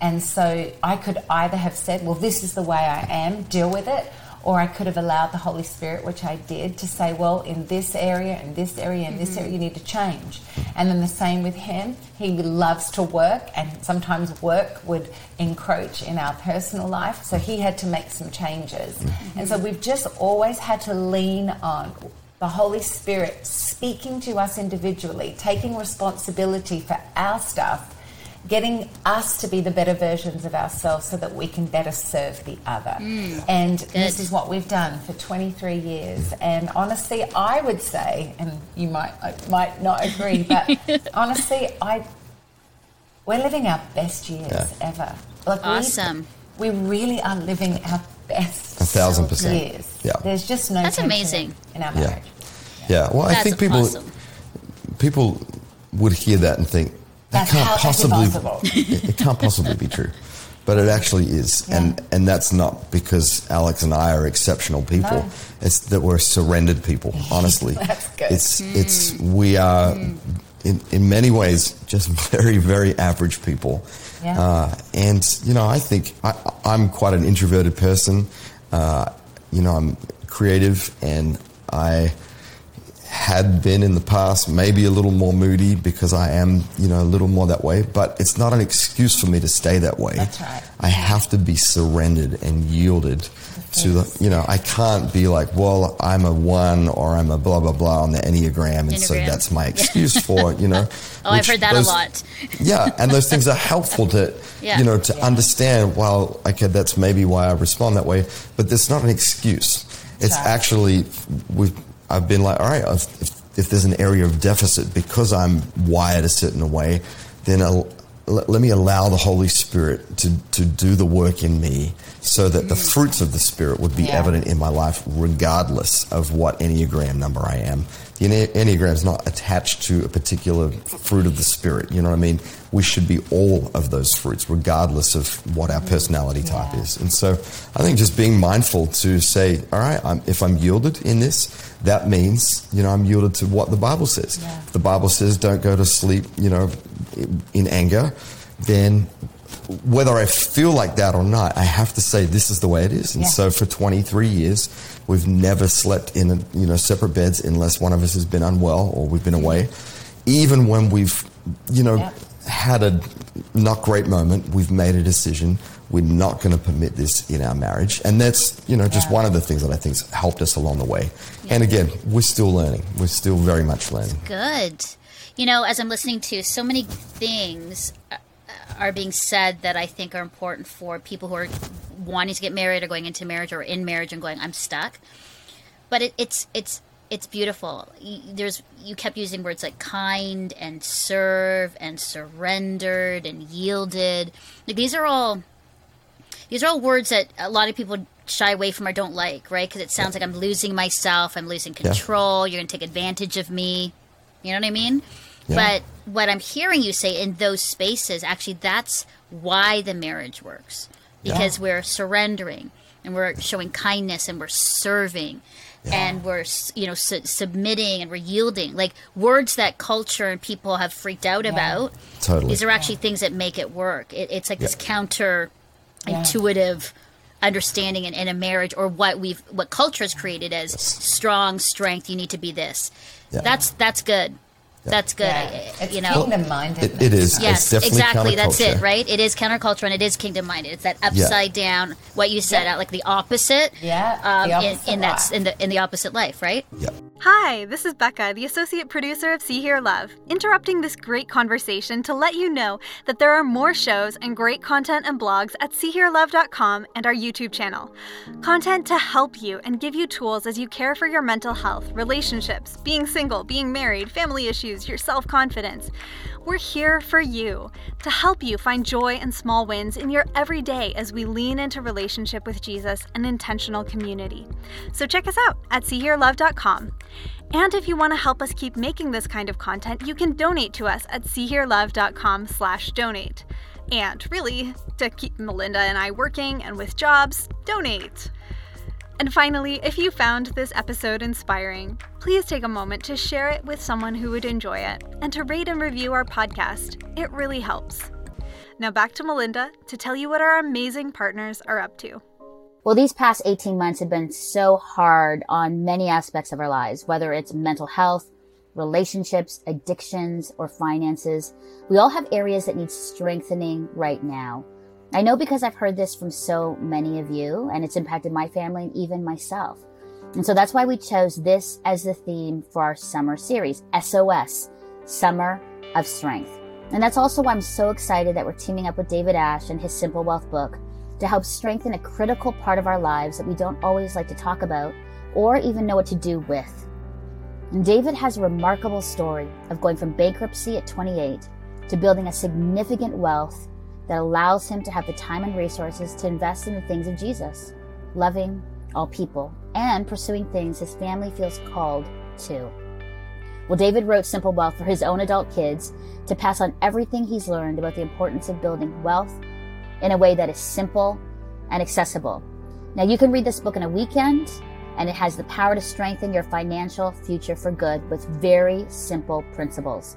And so I could either have said, well, this is the way I am, deal with it, or I could have allowed the Holy Spirit, which I did, to say, well, in this area, in this area, in this mm-hmm. area, you need to change. And then the same with him. He loves to work, and sometimes work would encroach in our personal life. So he had to make some changes. Mm-hmm. And so we've just always had to lean on the Holy Spirit speaking to us individually, taking responsibility for our stuff getting us to be the better versions of ourselves so that we can better serve the other. Mm, and good. this is what we've done for 23 years. And honestly, I would say, and you might might not agree, but honestly, I we're living our best years yeah. ever. Like awesome. We, we really are living our best a thousand percent years. Yeah. There's just no That's amazing in our marriage. Yeah. yeah. Well, That's I think people awesome. people would hear that and think That's can't possibly it, it can't possibly be true. But it actually is. And and that's not because Alex and I are exceptional people. No. It's that we're surrendered people, honestly. That's good. It's it's we are in, in many ways just very, very average people. Yeah. Uh, and you know, I think I, I'm quite an introverted person. Uh, you know, I'm creative, and I had been in the past maybe a little more moody because I am, you know, a little more that way. But it's not an excuse for me to stay that way. That's right. I have to be surrendered and yielded to the, you know, I can't be like, well, I'm a one or I'm a blah blah blah on the enneagram, and so that's my excuse for, you know. Oh, I've heard that those- a lot. yeah, and those things are helpful to, Yeah. you know, to understand. Well, okay, that's maybe why I respond that way, but that's not an excuse. It's Right. actually we've. I've been like, all right, if, if, there's an area of deficit because I'm wired a certain way, then I'll, let, let me allow the Holy Spirit to, to do the work in me so that the fruits of the Spirit would be Yeah. evident in my life regardless of what Enneagram number I am. The is not attached to a particular fruit of the Spirit. You know what I mean? We should be all of those fruits regardless of what our personality type Yeah. is. And so I think just being mindful to say, all right, I'm, if I'm yielded in this, that means, you know, I'm yielded to what the Bible says. Yeah. If the Bible says don't go to sleep, you know, in anger, then whether I feel like that or not, I have to say this is the way it is. And Yeah. so for 23 years, we've never slept in, a, you know, separate beds unless one of us has been unwell or we've been away. Even when we've, you know, Yeah. had a not great moment, we've made a decision. We're not going to permit this in our marriage. And that's, you know, just Yeah. one of the things that I think's helped us along the way. And again, we're still learning. We're still very much learning. Good. You know, as I'm listening to so many things uh, are being said that I think are important for people who are wanting to get married or going into marriage or in marriage and going, I'm stuck. But it, it's it's it's beautiful. There's you kept using words like kind and serve and surrendered and yielded. Like these are all these are all words that a lot of people shy away from or don't like, right? Because it sounds like I'm losing myself, I'm losing control, you're going to take advantage of me. You know what I mean? Yeah. But what I'm hearing you say in those spaces, actually, that's why the marriage works. Because we're surrendering and we're showing kindness and we're serving and we're, you know, su- submitting and we're yielding. Like words that culture and people have freaked out about. Totally. These are actually things that make it work. It, it's like this Yeah. counter Yeah. intuitive understanding in, in a marriage or what we've what culture has created as strong strength you need to be this Yeah. that's that's good that's good Yeah. I- It's you know kingdom minded. It, it is. yes it's definitely exactly that's it right it is counterculture and it is kingdom minded it's that upside down what you said Yeah. uh, like the opposite Yeah, um, the in, opposite in that in the in the opposite life right Yeah. Hi, this is Becca, the associate producer of See Hear Love, interrupting this great conversation to let you know that there are more shows and great content and blogs at SeeHearLove.com and our YouTube channel. Content to help you and give you tools as you care for your mental health, relationships, being single, being married, family issues, your self confidence. We're here for you to help you find joy and small wins in your everyday as we lean into relationship with Jesus and intentional community. So check us out at SeeHearLove.com. And if you want to help us keep making this kind of content, you can donate to us at SeeHearLove.com slash donate. And really, to keep Melinda and I working and with jobs, donate. And finally, if you found this episode inspiring, please take a moment to share it with someone who would enjoy it and to rate and review our podcast. It really helps. Now back to Melinda to tell you what our amazing partners are up to. Well, these past 18 months have been so hard on many aspects of our lives, whether it's mental health, relationships, addictions, or finances. We all have areas that need strengthening right now. I know because I've heard this from so many of you, and it's impacted my family and even myself. And so that's why we chose this as the theme for our summer series, SOS, Summer of Strength. And that's also why I'm so excited that we're teaming up with David Ash and his Simple Wealth book to help strengthen a critical part of our lives that we don't always like to talk about or even know what to do with. And David has a remarkable story of going from bankruptcy at 28 to building a significant wealth that allows him to have the time and resources to invest in the things of Jesus, loving all people, and pursuing things his family feels called to. Well, David wrote Simple Wealth for his own adult kids to pass on everything he's learned about the importance of building wealth in a way that is simple and accessible. Now, you can read this book in a weekend, and it has the power to strengthen your financial future for good with very simple principles.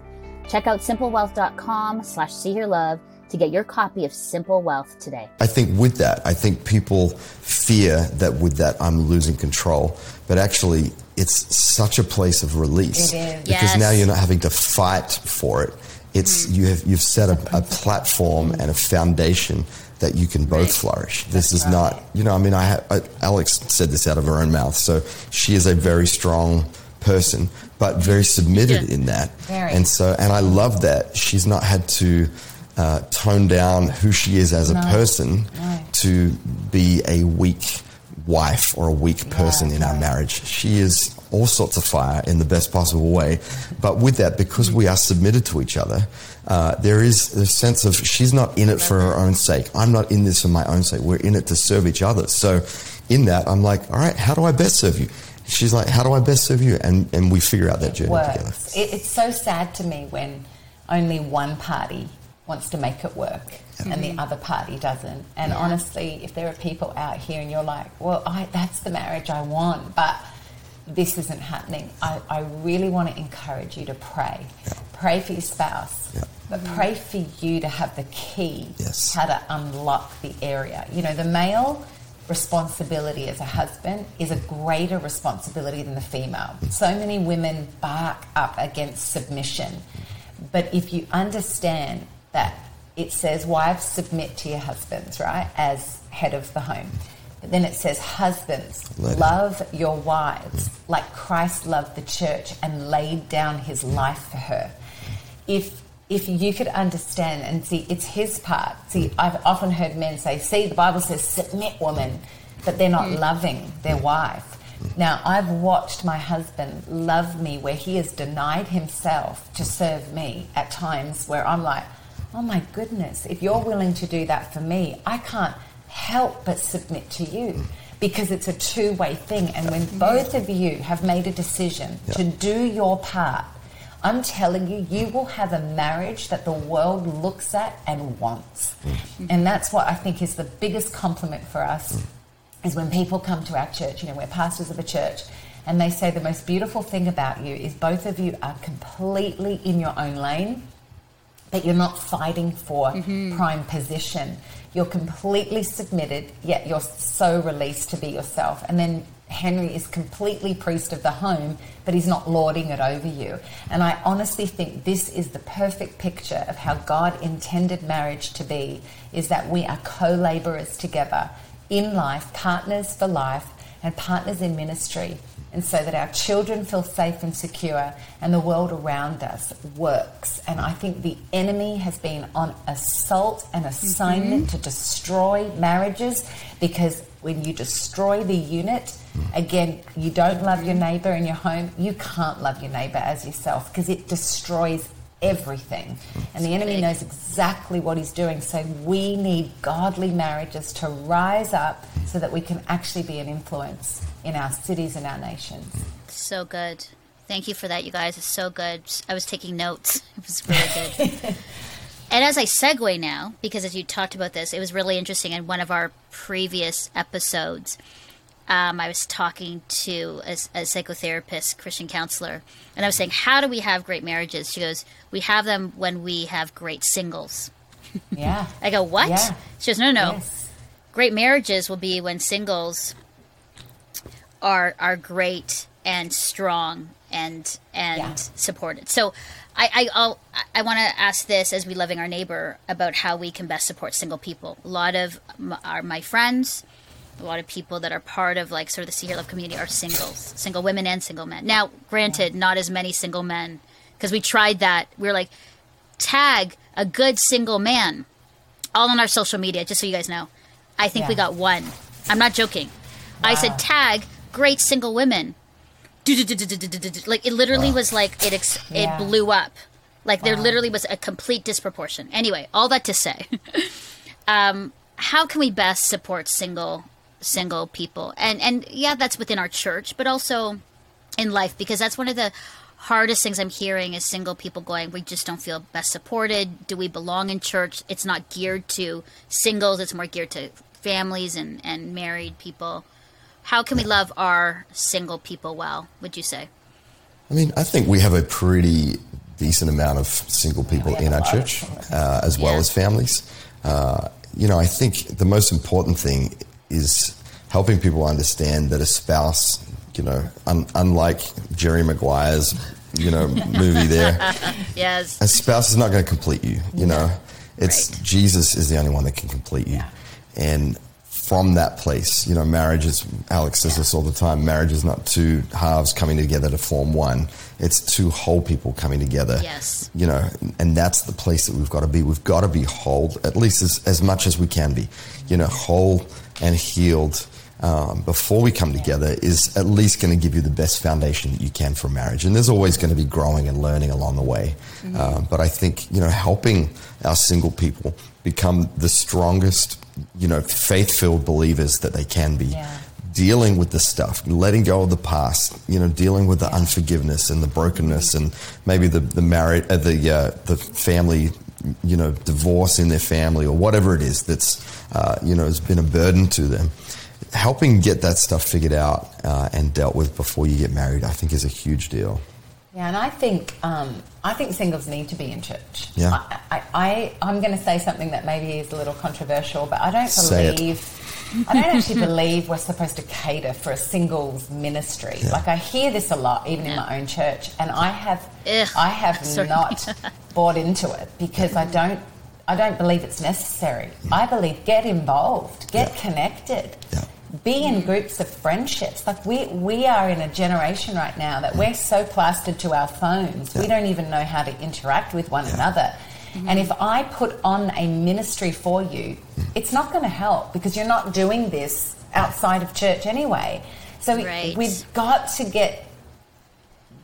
Check out simplewealth.com slash see your love to get your copy of Simple Wealth today. I think with that, I think people fear that with that I'm losing control, but actually it's such a place of release It is. because Yes. now you're not having to fight for it. It's mm-hmm. you have you've set a, a platform and a foundation that you can both flourish. This is not, you know, I mean, I, ha- I Alex said this out of her own mouth, so she is a very strong person, but very submitted Yeah. in that. Very. And so, and I love that she's not had to uh, tone down who she is as a person No. to be a weak wife or a weak person in our marriage. She is all sorts of fire in the best possible way. But with that, because we are submitted to each other, uh, there is a sense of she's not in it for her own sake. I'm not in this for my own sake. We're in it to serve each other. So in that, I'm like, all right, how do I best serve you? She's like, how do I best serve you? And, and we figure out that journey together. It, it's so sad to me when only one party wants to make it work and the mm-hmm. other party doesn't. And honestly, if there are people out here and you're like, well, I, that's the marriage I want, but this isn't happening, I, I really want to encourage you to pray. Pray for your spouse, Yeah. but mm-hmm. pray for you to have the key Yes. how to unlock the area. You know, the male responsibility as a husband is a greater responsibility than the female. Mm. So many women bark up against submission. But if you understand that it says, wives, submit to your husbands, right, as head of the home. But then it says, husbands, Let it- love your wives like Christ loved the church and laid down his life for her. If if you could understand and see it's his part. See, I've often heard men say, see, the Bible says submit woman, but they're not mm. loving their wife. Now, I've watched my husband love me where he has denied himself to serve me at times where I'm like, oh my goodness, if you're willing to do that for me, I can't help but submit to you mm. because it's a two way thing. And when mm. both of you have made a decision to do your part, I'm telling you, you will have a marriage that the world looks at and wants. Mm. And that's what I think is the biggest compliment for us is when people come to our church, you know, we're pastors of a church, and they say the most beautiful thing about you is both of you are completely in your own lane that you're not fighting for mm-hmm. prime position. You're completely submitted, yet you're so released to be yourself. And then Henry is completely priest of the home, but he's not lording it over you. And I honestly think this is the perfect picture of how God intended marriage to be is that we are co-laborers together in life, partners for life, and partners in ministry and so that our children feel safe and secure and the world around us works. And I think the enemy has been on assault and assignment to destroy marriages because when you destroy the unit, again, you don't love your neighbor in your home, you can't love your neighbor as yourself because it destroys everything. And the enemy knows exactly what he's doing. So we need godly marriages to rise up so that we can actually be an influence in our cities and our nations. So good. Thank you for that, you guys. It's so good. I was taking notes. It was really good. and as I segue now, because as you talked about this, it was really interesting in one of our previous episodes. Um, I was talking to a, a psychotherapist, Christian counselor, and I was saying, How do we have great marriages? She goes, We have them when we have great singles. Yeah. I go, What? Yeah. She goes, No, no, no Yes. great marriages will be when singles are are great and strong and and Yeah. supported. So I I I'll, I want to ask this as we loving our neighbor about how we can best support single people. A lot of m- are my friends, a lot of people that are part of like sort of the See Hear Love community are singles, single women and single men. Now, granted, not as many single men because we tried that. We were like tag a good single man all on our social media, just so you guys know. I think we got one. I'm not joking. I said tag great single women. Like it literally was like it ex- Yeah. it blew up. Like there literally was a complete disproportion. Anyway, all that to say, um, how can we best support single single people? And and yeah, that's within our church, but also in life because that's one of the hardest things I'm hearing is single people going, we just don't feel best supported. Do we belong in church? It's not geared to singles, it's more geared to families and, and married people. How can we love our single people well, would you say? I mean, I think we have a pretty decent amount of single people in our church, uh, as well Yeah. as families. Uh, you know, I think the most important thing is helping people understand that a spouse, you know, un- unlike Jerry Maguire's, you know, movie there, Yes. a spouse is not going to complete you. You know, it's Right. Jesus is the only one that can complete you. Yeah. And from that place, you know, marriage is, Alex says this all the time, marriage is not two halves coming together to form one. It's two whole people coming together. Yes. You know, and that's the place that we've got to be. We've got to be whole, at least as, as much as we can be. You know, whole and healed um, before we come together is at least going to give you the best foundation that you can for marriage. And there's always going to be growing and learning along the way. Um, but I think, you know, helping our single people become the strongest, you know, faith filled believers that they can be. Yeah. Dealing with the stuff, letting go of the past, you know, dealing with the unforgiveness and the brokenness, and maybe the the marriage, uh, the uh, the family, you know, divorce in their family or whatever it is that's, uh, you know, has been a burden to them helping get that stuff figured out uh, and dealt with before you get married, I think, is a huge deal. Yeah, and I think um, I think singles need to be in church. Yeah. I, I, I I'm going to say something that maybe is a little controversial, but I don't believe. I don't actually believe we're supposed to cater for a singles ministry. Yeah. Like I hear this a lot, even in my own church, and I have Ugh, I have sorry. not bought into it because I don't I don't believe it's necessary. I believe get involved, get Yeah. connected Yeah. Be in groups of friendships. Like we we are in a generation right now that we're so plastered to our phones, we don't even know how to interact with one another. Mm-hmm. And if I put on a ministry for you, mm. it's not going to help because you're not doing this outside of church anyway. So Right. we've got to get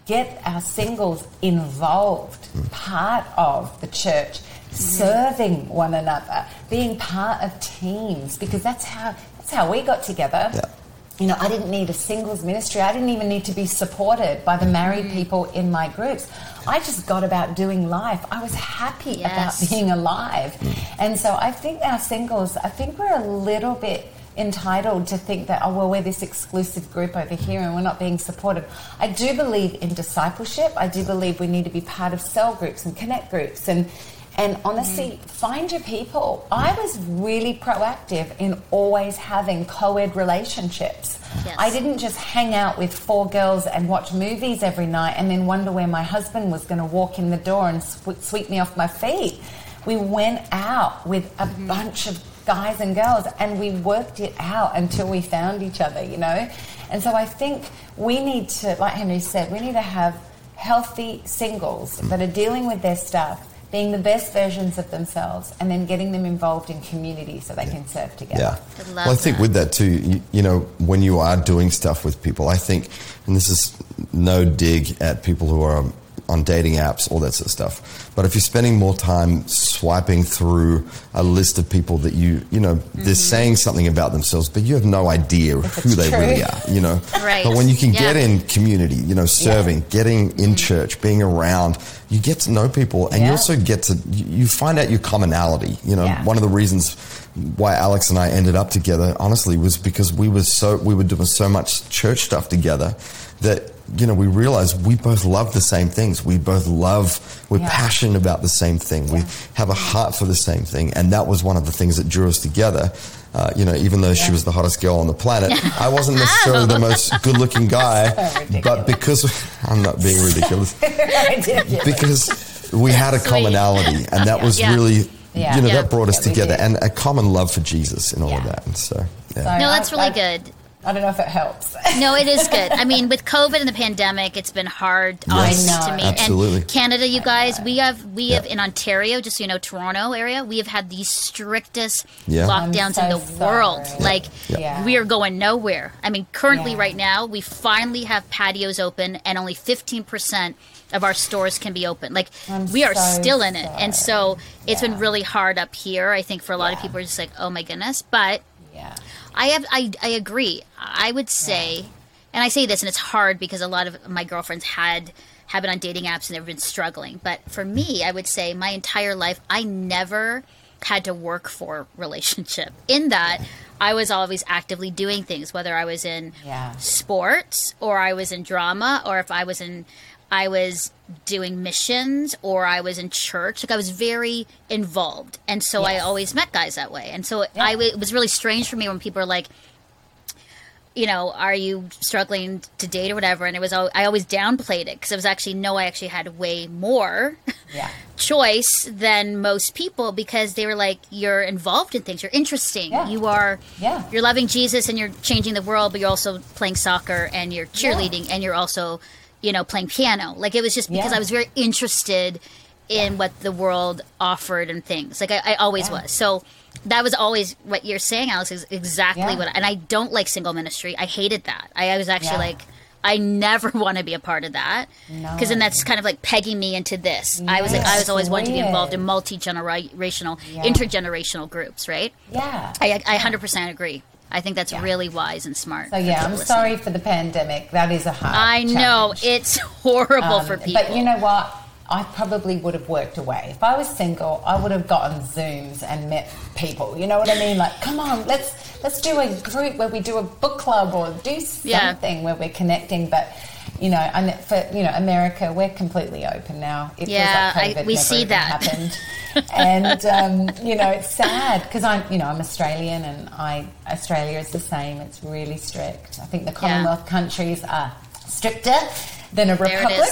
get our singles involved, mm. part of the church, mm-hmm. serving one another, being part of teams, because that's how that's how we got together. Yeah. You know, I didn't need a singles ministry. I didn't even need to be supported by the married mm. people in my groups. I just got about doing life. I was happy Yes. about being alive. Mm. And so I think our singles, I think we're a little bit entitled to think that, oh, well, we're this exclusive group over here and we're not being supported. I do believe in discipleship. I do believe we need to be part of cell groups and connect groups and and honestly, mm. find your people. I was really proactive in always having co ed relationships. Yes. I didn't just hang out with four girls and watch movies every night and then wonder where my husband was going to walk in the door and sw- sweep me off my feet. We went out with a mm-hmm. bunch of guys and girls and we worked it out until we found each other, you know? And so I think we need to, like Henry said, we need to have healthy singles that are dealing with their stuff, being the best versions of themselves, and then getting them involved in community so they can serve together. Yeah. I love well, I think that. with that too, you, you know, when you are doing stuff with people, I think, and this is no dig at people who are on dating apps, all that sort of stuff. But if you're spending more time swiping through a list of people that you, you know, Mm-hmm. they're saying something about themselves, but you have no idea who they true. really are, you know. Right. But when you can Yeah. get in community, you know, serving, getting in church, being around, you get to know people, and you also get to you find out your commonality. You know, Yeah. one of the reasons why Alex and I ended up together, honestly, was because we were so we were doing so much church stuff together that you know we realized we both love the same things. We both love. We're Yeah. passionate about the same thing. We have a heart for the same thing, and that was one of the things that drew us together. Uh, you know, even though she was the hottest girl on the planet, I wasn't necessarily the most good-looking guy, So but because I'm not being ridiculous Ridiculous. because we had a Sweet. commonality, and that was Yeah. really, Yeah. you know, Yeah. that brought us Yeah, together, and a common love for Jesus and all of that. And so, yeah. No, that's really good. I don't know if it helps. No, it is good. I mean, with COVID and the pandemic, it's been hard Yes, honest I to me. know. absolutely. And Canada, you guys, we have we have in Ontario, just so you know, Toronto area, we have had the strictest Yeah. lockdowns I'm in so the world. sorry. Like Yeah. we are going nowhere. I mean, currently Yeah. right now, we finally have patios open and only 15% of our stores can be open. Like I'm we are so still in it. And so it's been really hard up here. I think for a lot of people are just like, "Oh my goodness." But yeah. I have I I agree. I would say and I say this and it's hard because a lot of my girlfriends had have been on dating apps and they've been struggling. But for me, I would say my entire life, I never had to work for relationship. In that, I was always actively doing things, whether I was in Yeah. sports or I was in drama or if I was in I was doing missions or I was in church. Like I was very involved. And so I always met guys that way. And so Yeah. I w- it was really strange for me when people are like, you know, are you struggling to date or whatever? And it was, I always downplayed it because it was actually, no, I actually had way more Yeah. choice than most people because they were like, you're involved in things, you're interesting, Yeah. you are, Yeah. you're loving Jesus and you're changing the world, but you're also playing soccer and you're cheerleading and you're also, you know, playing piano. Like it was just because Yeah. I was very interested in what the world offered and things. Like I, I always Yeah. was. So that was always what you're saying, Alex, is exactly Yeah. what. And I don't like single ministry. I hated that. I, I was actually Yeah. like. I never want to be a part of that No. because then that's kind of like pegging me into this. I was like, I was always wanting to be involved in multi generational, Yeah. intergenerational groups, right? Yeah. I, I 100% agree. I think that's Yeah. really wise and smart. So yeah, I'm listening. sorry for the pandemic. That is a hard. I know it's horrible Um, for people. But you know what? I probably would have worked away. If I was single, I would have gotten Zooms and met people. You know what I mean? Like, come on, let's let's do a group where we do a book club or do Yeah. something where we're connecting. But you know, and for you know, America, we're completely open now. It Yeah, like I- we never see that. happened. and um, you know, it's sad because I'm you know I'm Australian and I Australia is the same. It's really strict. I think the Commonwealth countries are stricter than a republic.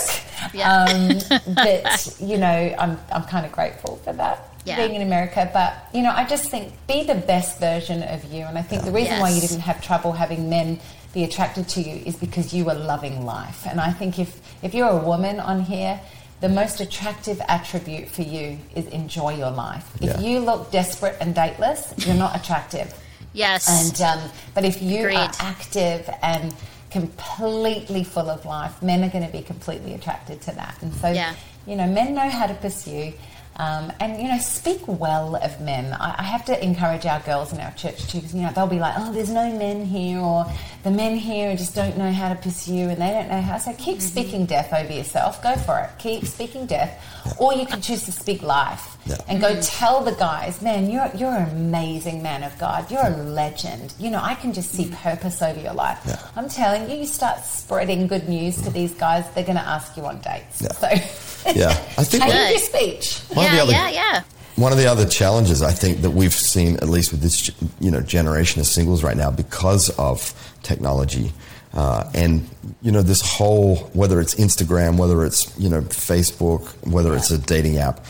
Yeah. Um, but you know, I'm I'm kind of grateful for that Yeah. being in America. But you know, I just think be the best version of you. And I think the reason why you didn't have trouble having men be attracted to you is because you are loving life. And I think if if you're a woman on here. The most attractive attribute for you is enjoy your life. If Yeah. you look desperate and dateless, you're not attractive. yes. And um, but if you are active and completely full of life, men are going to be completely attracted to that. And so, Yeah. you know, men know how to pursue. Um, and you know, speak well of men. I, I have to encourage our girls in our church too, because you know they'll be like, "Oh, there's no men here," or "The men here just don't know how to pursue, and they don't know how." So keep Mm-hmm. speaking death over yourself. Go for it. Keep speaking death, or you can choose to speak life Yeah. and go tell the guys, man, you're you're an amazing man of God. You're a legend. You know, I can just see purpose over your life. Yeah. I'm telling you, you start spreading good news to these guys, they're going to ask you on dates. Yeah. So, Yeah, I think change Good. your speech. one of yeah, the other yeah, yeah. One of the other challenges I think that we've seen, at least with this you know generation of singles right now, because of technology, uh, and you know this whole whether it's Instagram, whether it's you know Facebook, whether it's a dating app,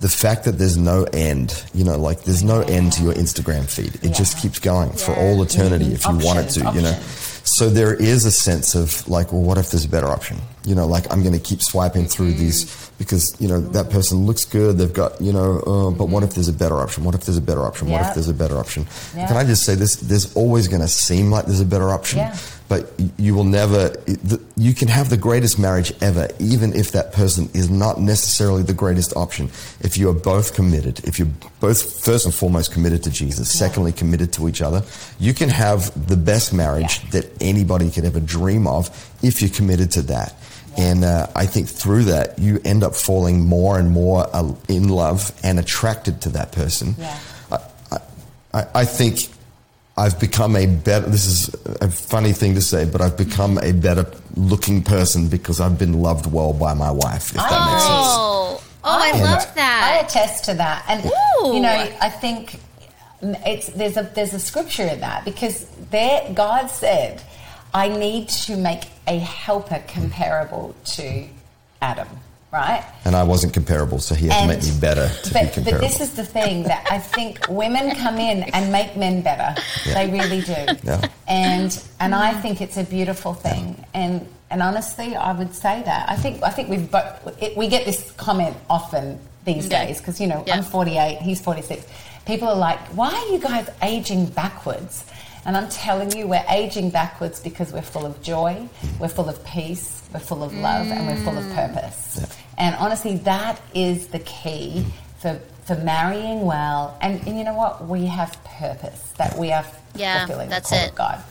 the fact that there's no end, you know, like there's no end to your Instagram feed. It just keeps going for all eternity if you want it to, Options, you know. So there is a sense of like, well, what if there's a better option? You know, like I'm going to keep swiping through Mm. these because you know that person looks good. They've got you know, uh, but what if there's a better option? What if there's a better option? What if there's a better option? Yeah. Can I just say this? There's always going to seem like there's a better option, Yeah. But you will never. You can have the greatest marriage ever, even if that person is not necessarily the greatest option. If you are both committed, if you're both first and foremost committed to Jesus, secondly committed to each other, you can have the best marriage Yeah. that anybody could ever dream of if you're committed to that. And uh, I think through that, you end up falling more and more uh, in love and attracted to that person. Yeah. I, I, I think I've become a better. This is a funny thing to say, but I've become a better looking person because I've been loved well by my wife. If that makes sense. Oh, oh, I I- love that. I attest to that, and Ooh. you know, I think it's there's a there's a scripture in that because there God said, "I need to make a helper comparable to Adam." Right? And I wasn't comparable, so he had to make me better to but, be comparable. But this is the thing that I think women come in and make men better. They really do. Yeah. And and I think it's a beautiful thing. And and honestly, I would say that. I think I think we've both, it, we get this comment often these Okay. days because you know Yeah. I'm 48, he's 46. People are like, "Why are you guys aging backwards?" And I'm telling you, we're aging backwards because we're full of joy, mm. we're full of peace, we're full of love, and we're full of mm. purpose. And honestly, that is the key for for marrying well. And, and you know what? We have purpose that we are Yeah, fulfilling that's the call it. of God.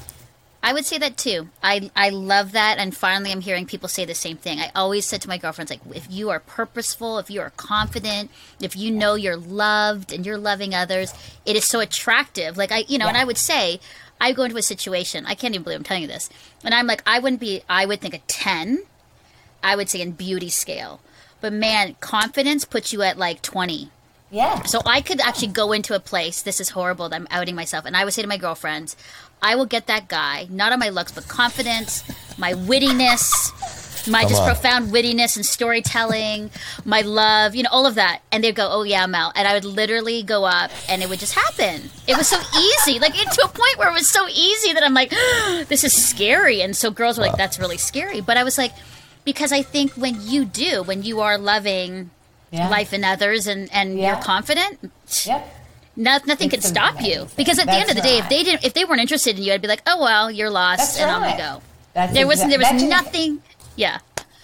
I would say that too. I I love that, and finally, I'm hearing people say the same thing. I always said to my girlfriends, like, if you are purposeful, if you are confident, if you know you're loved and you're loving others, it is so attractive. Like I, you know, and I would say, I go into a situation. I can't even believe I'm telling you this, and I'm like, I wouldn't be. I would think a ten. I would say in beauty scale, but man, confidence puts you at like twenty. Yeah. So I could actually go into a place. This is horrible. That I'm outing myself, and I would say to my girlfriends, "I will get that guy, not on my looks, but confidence, my wittiness, my Come just on. profound wittiness and storytelling, my love, you know, all of that." And they'd go, "Oh yeah, Mel," and I would literally go up, and it would just happen. It was so easy, like it, to a point where it was so easy that I'm like, "This is scary," and so girls were like, "That's really scary," but I was like. Because I think when you do, when you are loving Yeah. life and others and, and Yeah. you're confident, Yep. no, nothing can It's stop you. Because at the end of the That's day, if they didn't, if they weren't interested in you, I'd be like, oh well, you're lost, That's and I'm gonna go. That's There wasn't, there was imagine if- nothing. Yeah,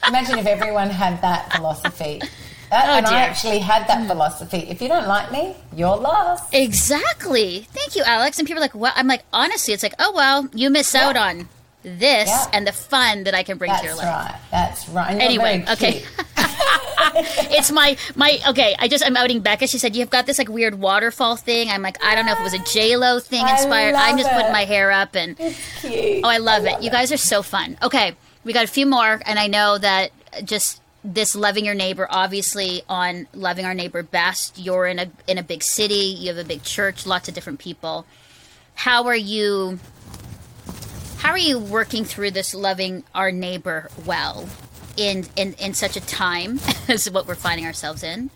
Imagine if everyone had that philosophy. That, Oh, and I actually had that philosophy. If you don't like me, you're lost. exactly. Thank you, Alex. And people are like, well, I'm like, honestly, it's like, oh well, you miss out on this Yeah. and the fun that I can bring That's to your life. That's right. That's right. And Anyway, okay. it's my my okay. I just I'm outing Becca. She said you've got this like weird waterfall thing. I'm like I don't know if it was a J Lo thing inspired. I'm love just putting my hair up and It's cute. Oh, I love it. You guys are so fun. Okay, we got a few more, and I know that just this loving your neighbor, obviously on loving our neighbor best. You're in a in a big city. You have a big church, lots of different people. How are you? How are you working through this loving our neighbor well in in in such a time as what we're finding ourselves in,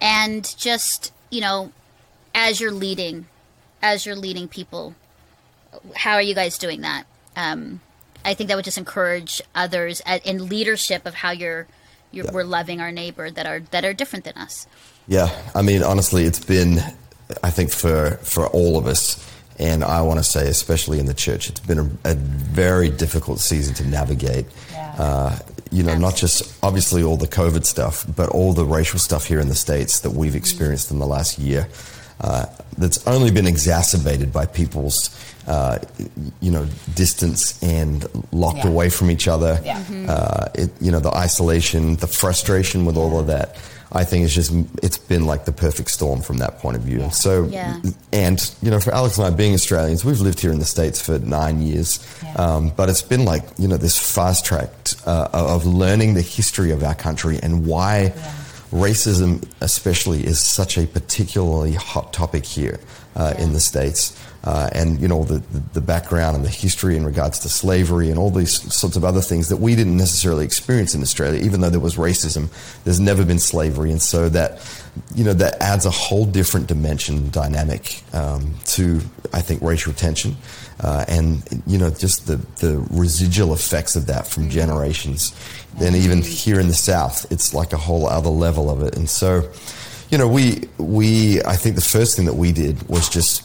and just you know, as you're leading, as you're leading people how are you guys doing that? Um, I think that would just encourage others at, in leadership of how you're, you're we're loving our neighbor that are that are different than us. Yeah, I mean, honestly, it's been, I think, for for all of us, and I want to say, especially in the church, it's been a, a very difficult season to navigate. Yeah. Uh, you know, not just obviously all the COVID stuff, but all the racial stuff here in the states that we've experienced in the last year. Uh, that's only been exacerbated by people's, uh, you know, distance and locked Yeah. away from each other. Yeah. Uh, it, you know, the isolation, the frustration with all of that. I think it's just it's been like the perfect storm from that point of view. And so, Yeah. and you know, for Alex and I being Australians, we've lived here in the states for nine years, Yeah. um, but it's been like you know this fast track uh, of learning the history of our country and why racism, especially, is such a particularly hot topic here uh, in the states. Uh, and you know the, the background and the history in regards to slavery and all these sorts of other things that we didn't necessarily experience in Australia, even though there was racism. There's never been slavery, and so that you know that adds a whole different dimension dynamic um, to I think racial tension, uh, and you know just the the residual effects of that from generations. Then even here in the South, it's like a whole other level of it, and so you know we we I think the first thing that we did was just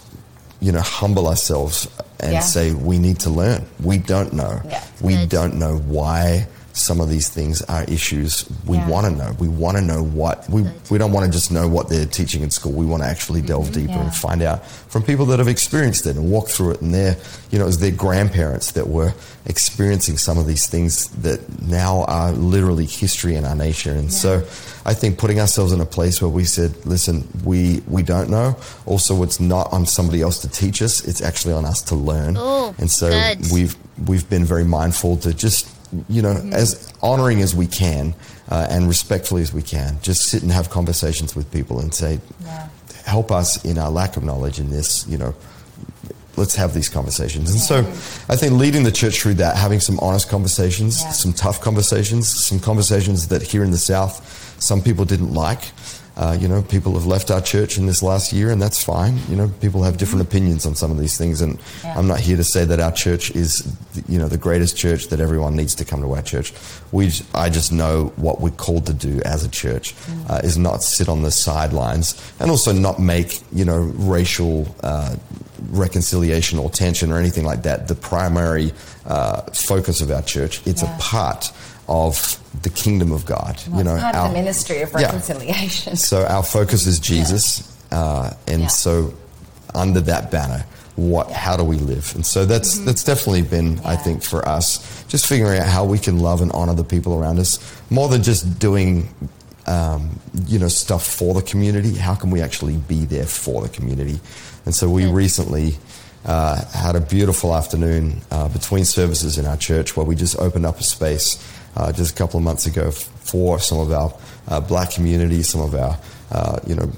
you know humble ourselves and Yeah. say we need to learn. We don't know. Yeah. We Good. don't know why some of these things are issues. We Yeah. want to know. We want to know what we we don't want to just know what they're teaching in school. We want to actually mm-hmm. delve deeper Yeah. and find out from people that have experienced it and walked through it and they're you know it was their grandparents that were experiencing some of these things that now are literally history in our nation. And so I think putting ourselves in a place where we said, listen, we we don't know. Also it's not on somebody else to teach us, it's actually on us to learn. Oh, and so good. we've we've been very mindful to just you know as honoring as we can uh, and respectfully as we can just sit and have conversations with people and say Yeah. help us in our lack of knowledge in this you know let's have these conversations and so i think leading the church through that having some honest conversations Yeah. some tough conversations some conversations that here in the south some people didn't like uh, you know, people have left our church in this last year, and that's fine. You know, people have different opinions on some of these things, and Yeah. I'm not here to say that our church is, you know, the greatest church that everyone needs to come to our church. We, I just know what we're called to do as a church uh, is not sit on the sidelines, and also not make, you know, racial uh, reconciliation or tension or anything like that the primary uh, focus of our church. It's Yeah. a part of the kingdom of God. Well, you know, part our- of the ministry of Yeah. reconciliation. so our focus is Jesus, uh, and Yeah. so under that banner, what how do we live and so that's Mm-hmm. that's definitely been i think for us just figuring out how we can love and honor the people around us more than just doing um, you know stuff for the community how can we actually be there for the community and so we recently uh, had a beautiful afternoon uh, between services in our church where we just opened up a space uh, just a couple of months ago for some of our uh, black community, some of our uh, you know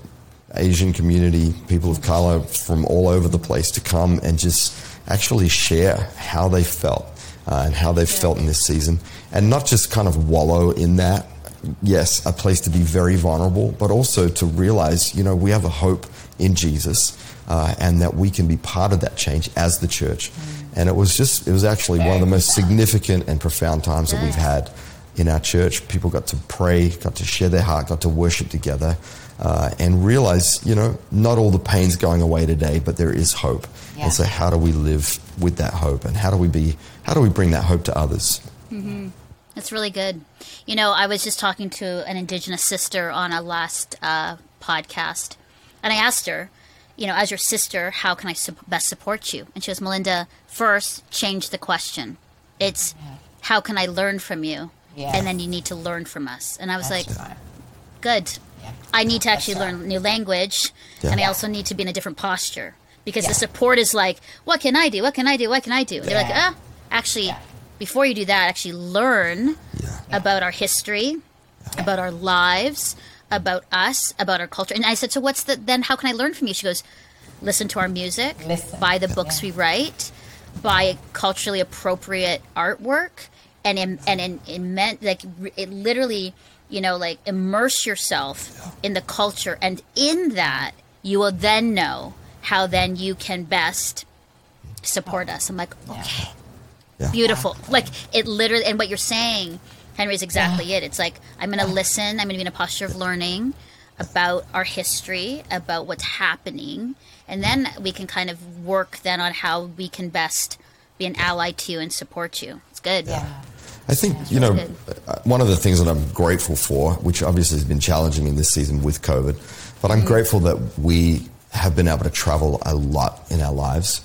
Asian community, people of color from all over the place to come and just actually share how they felt uh, and how they felt in this season, and not just kind of wallow in that. Yes, a place to be very vulnerable, but also to realize, you know, we have a hope in Jesus, uh, and that we can be part of that change as the church. And it was just, it was actually one of the most significant and profound times that we've had in our church. People got to pray, got to share their heart, got to worship together, uh, and realize, you know, not all the pain's going away today, but there is hope. Yeah. And so, how do we live with that hope, and how do we be, how do we bring that hope to others? That's really good. You know, I was just talking to an Indigenous sister on a last uh, podcast, and I asked her, you know, as your sister, how can I su- best support you? And she goes, Melinda, first change the question. It's how can I learn from you? Yes. And then you need to learn from us. And I was That's like, right. good. Yeah. I need to actually right. learn new language, Yeah. and I also need to be in a different posture because Yeah. the support is like, what can I do? What can I do? What can I do? And They're like, ah, actually, Yeah. before you do that, actually learn Yeah. about our history, about our lives, about us, about our culture. And I said, so what's the then? How can I learn from you? She goes, listen to our music, Listen. buy the books we write, buy culturally appropriate artwork, and in, and in, in meant like it literally, you know, like immerse yourself in the culture, and in that you will then know how then you can best support oh. us. I'm like, okay Yeah. beautiful. Like it literally, and what you're saying, Henry, is exactly it. It's like I'm going to listen. I'm going to be in a posture of learning about our history, about what's happening, and then we can kind of work then on how we can best be an ally to you and support you. It's good. Yeah. I think, you know, good. uh, one of the things that I'm grateful for, which obviously has been challenging in this season with COVID, but I'm grateful that we have been able to travel a lot in our lives.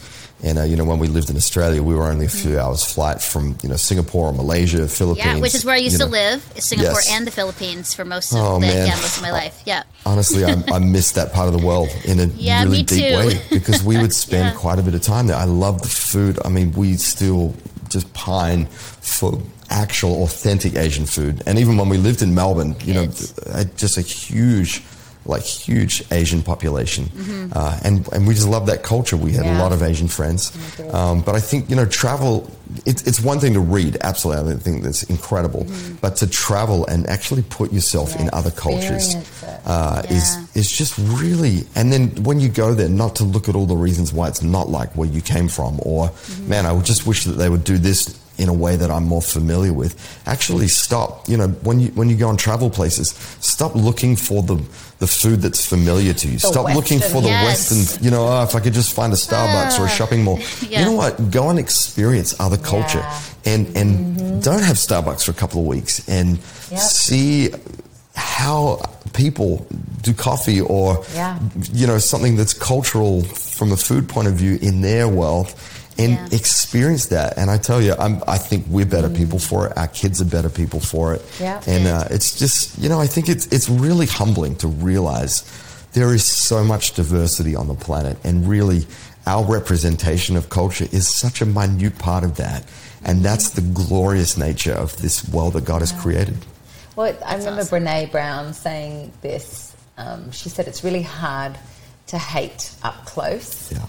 And, uh, you know, when we lived in Australia, we were only a few hours flight from, you know, Singapore or Malaysia, Philippines. Yeah, which is where I used to know. live, Singapore Yes. and the Philippines for most of Oh, the, yeah, most of my life. Yeah. Honestly, I, I miss that part of the world in a Yeah, really deep too. way because we would spend Yeah. quite a bit of time there. I love the food. I mean, we still just pine for actual authentic Asian food. And even when we lived in Melbourne, you know, It's- uh, just a huge, like huge Asian population, uh, and and we just love that culture. We had a lot of Asian friends, um, but I think you know travel. It's it's one thing to read, absolutely. I think that's incredible, but to travel and actually put yourself in other cultures uh, is Yeah. is just really. And then when you go there, not to look at all the reasons why it's not like where you came from, or man, I would just wish that they would do this in a way that I'm more familiar with. Actually, stop. You know, when you when you go on travel places, stop looking for the the food that's familiar to you. The stop looking for the Yes. Western. You know, oh, if I could just find a Starbucks or a Ah. shopping mall. Yeah. You know what? Go and experience other culture, Yeah. and and don't have Starbucks for a couple of weeks and Yep. see how people do coffee or Yeah. you know something that's cultural from a food point of view in their world and Yeah. experience that and i tell you I'm, i think we're better people for it our kids are better people for it Yeah. and uh, it's just you know i think it's it's really humbling to realize there is so much diversity on the planet and really our representation of culture is such a minute part of that and that's the glorious nature of this world that god has created Well, I remember awesome. Brene Brown saying this. Um, she said it's really hard to hate up close. Yeah.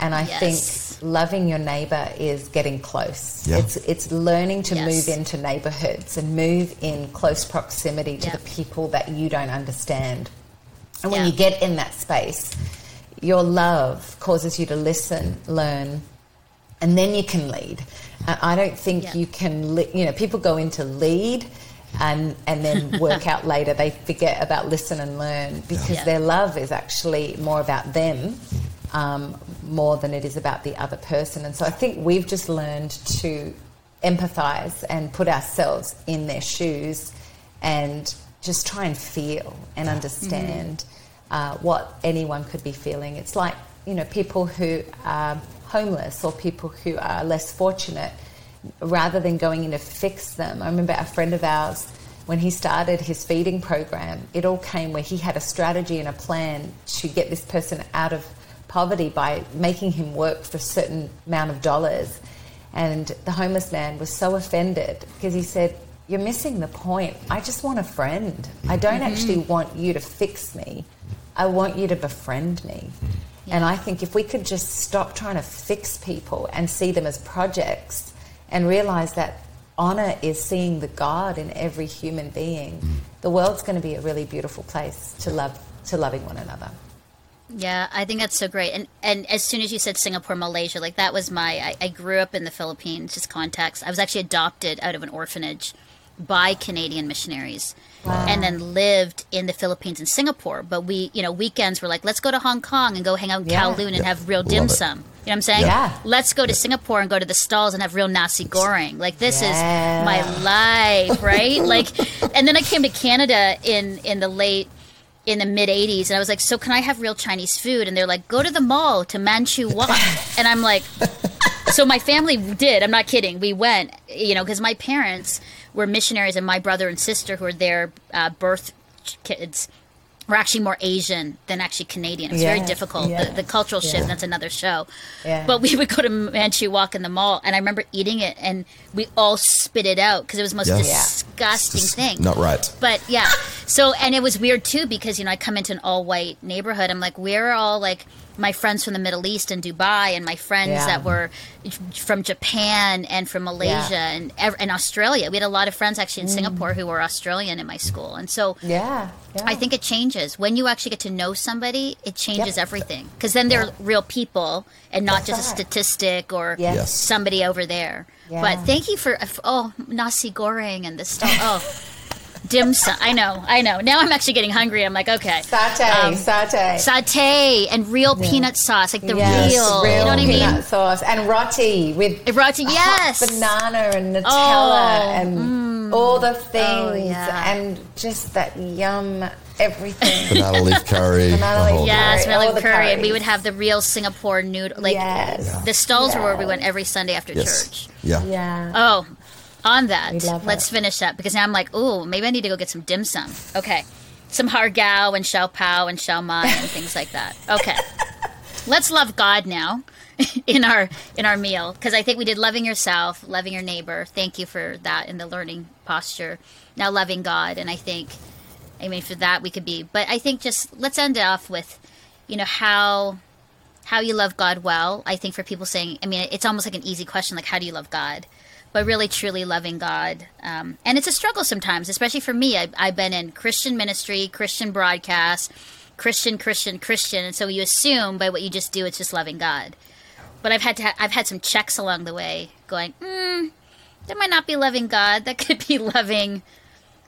And I Yes. think loving your neighbor is getting close. Yeah. It's it's learning to Yes. move into neighborhoods and move in close proximity to Yeah. the people that you don't understand. And when Yeah. you get in that space, your love causes you to listen, learn, and then you can lead. I don't think Yeah. you can, li- you know, people go into lead and and then work out later. They forget about listen and learn because Yeah. their love is actually more about them um, more than it is about the other person. And so I think we've just learned to empathize and put ourselves in their shoes and just try and feel and understand uh, what anyone could be feeling. It's like you know, people who are homeless or people who are less fortunate, rather than going in to fix them. I remember a friend of ours when he started his feeding program, it all came where he had a strategy and a plan to get this person out of poverty by making him work for a certain amount of dollars. And the homeless man was so offended because he said, You're missing the point. I just want a friend. I don't mm-hmm. actually want you to fix me. I want you to befriend me. And I think if we could just stop trying to fix people and see them as projects and realize that honor is seeing the God in every human being, mm. the world's going to be a really beautiful place to love to loving one another. Yeah, I think that's so great. And and as soon as you said Singapore, Malaysia, like that was my. I, I grew up in the Philippines. Just context. I was actually adopted out of an orphanage by Canadian missionaries, and then lived in the Philippines and Singapore. But we, you know, weekends were like, let's go to Hong Kong and go hang out in Yeah. Kowloon and Yeah. have real dim sum. You know what I'm saying? Yeah. Let's go to Singapore and go to the stalls and have real nasi goreng. Like this Yeah. is my life, right? like, and then I came to Canada in in the late in the mid 80s and I was like, "So can I have real Chinese food?" And they're like, "Go to the mall to Manchu Wok." and I'm like, so my family did. I'm not kidding. We went, you know, because my parents were missionaries, and my brother and sister, who were their uh, birth kids, were actually more Asian than actually Canadian. It's was very difficult. yes, The, the cultural shift. That's another show. Yeah. But we would go to Manchu Wok in the mall, and I remember eating it, and we all spit it out because it was the most Yeah. Yeah. disgusting Just thing. Not right. But yeah, so and it was weird too because you know I come into an all white neighborhood. I'm like, we're all like my friends from the Middle East and Dubai, and my friends Yeah. that were from Japan and from Malaysia Yeah. and ev- and Australia. We had a lot of friends actually in mm. Singapore who were Australian in my school, and so. Yeah. yeah. I think it changes when you actually get to know somebody. It changes Yep. everything because then they're real people and not just a statistic or Yes. Yes. somebody over there. Yeah. But thank you for oh nasi goreng and the stuff. Oh, dim sum. I know, I know. Now I'm actually getting hungry. I'm like, okay, Satay, Um, satay. satay and real peanut sauce, like the Yes, real. real you know what I peanut mean? sauce and roti with Roti, hot yes. banana and Nutella Oh, and all the things Oh, yeah. and just that yum everything. Banana leaf curry. Banana leaf whole curry. Yeah, bit. smelling all the curry, and we would have the real Singapore noodle. Like Yes. the stalls were where we went every Sunday after Yes. church. Yeah. Yeah. Oh, on that, let's finish up because now I'm like, oh, maybe I need to go get some dim sum. Okay, some har gao and xiao pao and xiao mai and things like that. Okay, let's love God now in our in our meal because I think we did loving yourself, loving your neighbor. Thank you for that in the learning posture. Now loving God, and I think, I mean, for that we could be. But I think just let's end it off with, you know, how how you love God well. I think for people saying, I mean, it's almost like an easy question, like how do you love God? But really, truly loving God, um, and it's a struggle sometimes, especially for me. I, I've been in Christian ministry, Christian broadcast, Christian, Christian, Christian, and so you assume by what you just do, it's just loving God. But I've had to, ha- I've had some checks along the way, going, hmm, that might not be loving God. That could be loving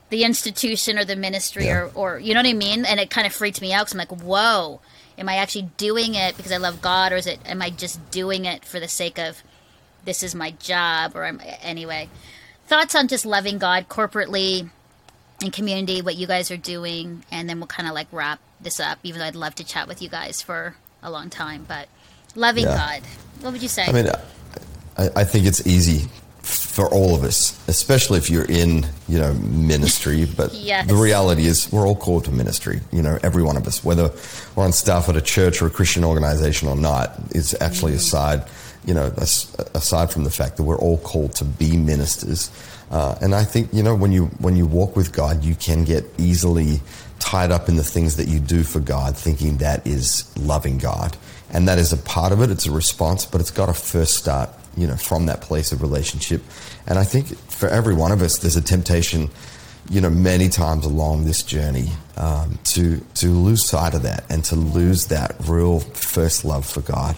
the institution or the ministry Yeah. or, or you know what I mean? And it kind of freaked me out because I'm like, whoa, am I actually doing it because I love God or is it am I just doing it for the sake of this is my job or I'm anyway. Thoughts on just loving God corporately in community, what you guys are doing, and then we'll kind of like wrap this up, even though I'd love to chat with you guys for a long time. But loving Yeah. God. What would you say? I mean, I, I think it's easy for all of us, especially if you're in, you know, ministry. But Yes. the reality is, we're all called to ministry. You know, every one of us, whether we're on staff at a church or a Christian organization or not, is actually mm-hmm. aside, you know, aside from the fact that we're all called to be ministers. Uh, and I think, you know, when you when you walk with God, you can get easily tied up in the things that you do for God, thinking that is loving God. And that is a part of it. It's a response, but it's got to first start, you know, from that place of relationship. And I think for every one of us, there's a temptation, you know, many times along this journey um, to to lose sight of that and to lose that real first love for God.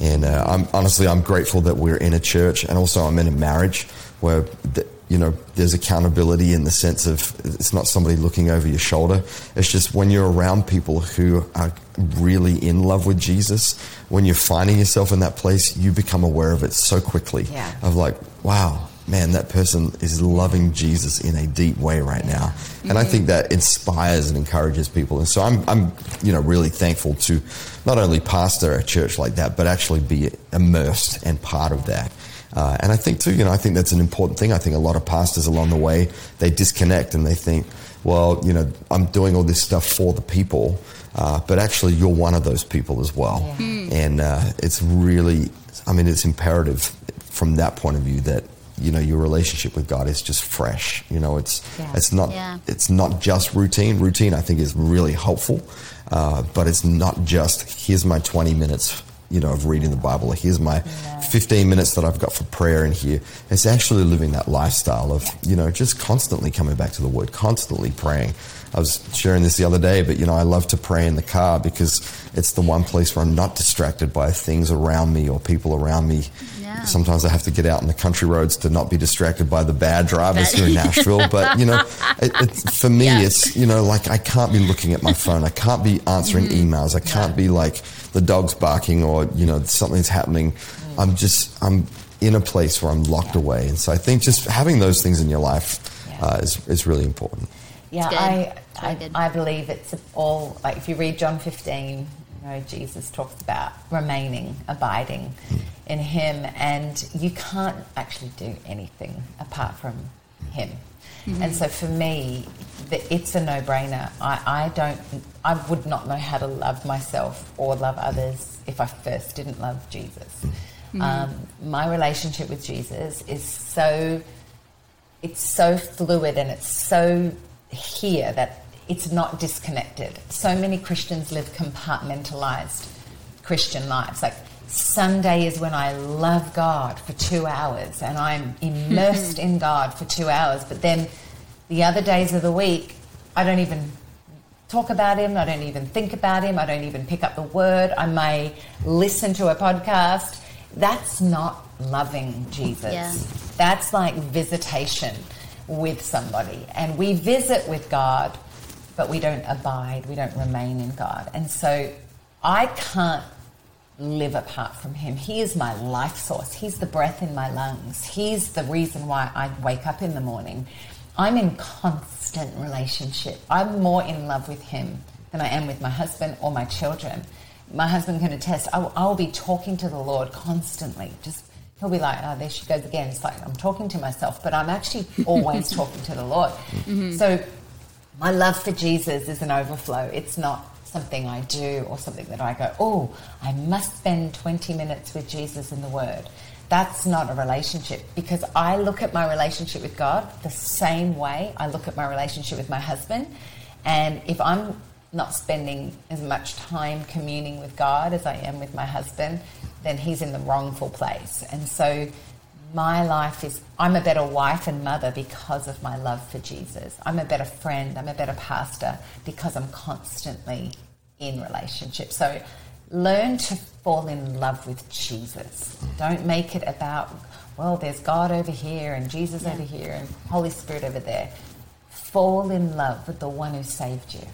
And uh, I'm honestly, I'm grateful that we're in a church, and also I'm in a marriage where. The, you know, there's accountability in the sense of it's not somebody looking over your shoulder. It's just when you're around people who are really in love with Jesus, when you're finding yourself in that place, you become aware of it so quickly. Yeah. Of like, wow, man, that person is loving Jesus in a deep way right now. And I think that inspires and encourages people. And so I'm, I'm, you know, really thankful to not only pastor a church like that, but actually be immersed and part of that. Uh, and I think too, you know, I think that's an important thing. I think a lot of pastors along the way they disconnect and they think, well, you know, I'm doing all this stuff for the people, uh, but actually you're one of those people as well. Hmm. And uh, it's really, I mean, it's imperative from that point of view that you know your relationship with God is just fresh. You know, it's Yeah. it's not Yeah. it's not just routine. Routine, I think, is really helpful, uh, but it's not just here's my 20 minutes. You know, of reading the Bible. Or here's my 15 minutes that I've got for prayer in here. It's actually living that lifestyle of, you know, just constantly coming back to the Word, constantly praying. I was sharing this the other day, but, you know, I love to pray in the car because it's the one place where I'm not distracted by things around me or people around me. Yeah. Sometimes I have to get out on the country roads to not be distracted by the bad drivers here in Nashville. But, you know, it, it, for me, Yeah. it's, you know, like I can't be looking at my phone. I can't be answering Mm-hmm. emails. I can't be like the dog's barking or, you know, something's happening. Mm. I'm just, I'm in a place where I'm locked away. And so I think just having those things in your life Yeah. uh, is, is really important. Yeah, good. I, really I, good. I believe it's all like if you read John 15, you know, Jesus talks about remaining, abiding hmm. in Him, and you can't actually do anything apart from Him. Mm-hmm. And so for me, the, it's a no-brainer. I, I don't, I would not know how to love myself or love others if I first didn't love Jesus. Mm-hmm. Um, my relationship with Jesus is so it's so fluid and it's so here that it's not disconnected. So many Christians live compartmentalized Christian lives. Like Sunday is when I love God for two hours and I'm immersed in God for two hours, but then the other days of the week, I don't even talk about him. I don't even think about him. I don't even pick up the word. I may listen to a podcast. That's not loving Jesus. Yeah. That's like visitation with somebody. And we visit with God, but we don't abide, we don't remain in God. And so I can't live apart from Him. He is my life source, He's the breath in my lungs, He's the reason why I wake up in the morning. I'm in constant relationship. I'm more in love with Him than I am with my husband or my children. My husband can attest, I will, I will be talking to the Lord constantly. Just he'll be like, oh, there she goes again. It's like I'm talking to myself, but I'm actually always talking to the Lord. Mm-hmm. So my love for Jesus is an overflow. It's not something I do or something that I go, oh, I must spend 20 minutes with Jesus in the Word. That's not a relationship because I look at my relationship with God the same way I look at my relationship with my husband. And if I'm not spending as much time communing with God as I am with my husband, then he's in the wrongful place. And so my life is I'm a better wife and mother because of my love for Jesus. I'm a better friend, I'm a better pastor because I'm constantly in relationship. So learn to fall in love with Jesus. Don't make it about well, there's God over here and Jesus over here and Holy Spirit over there. Fall in love with the one who saved you,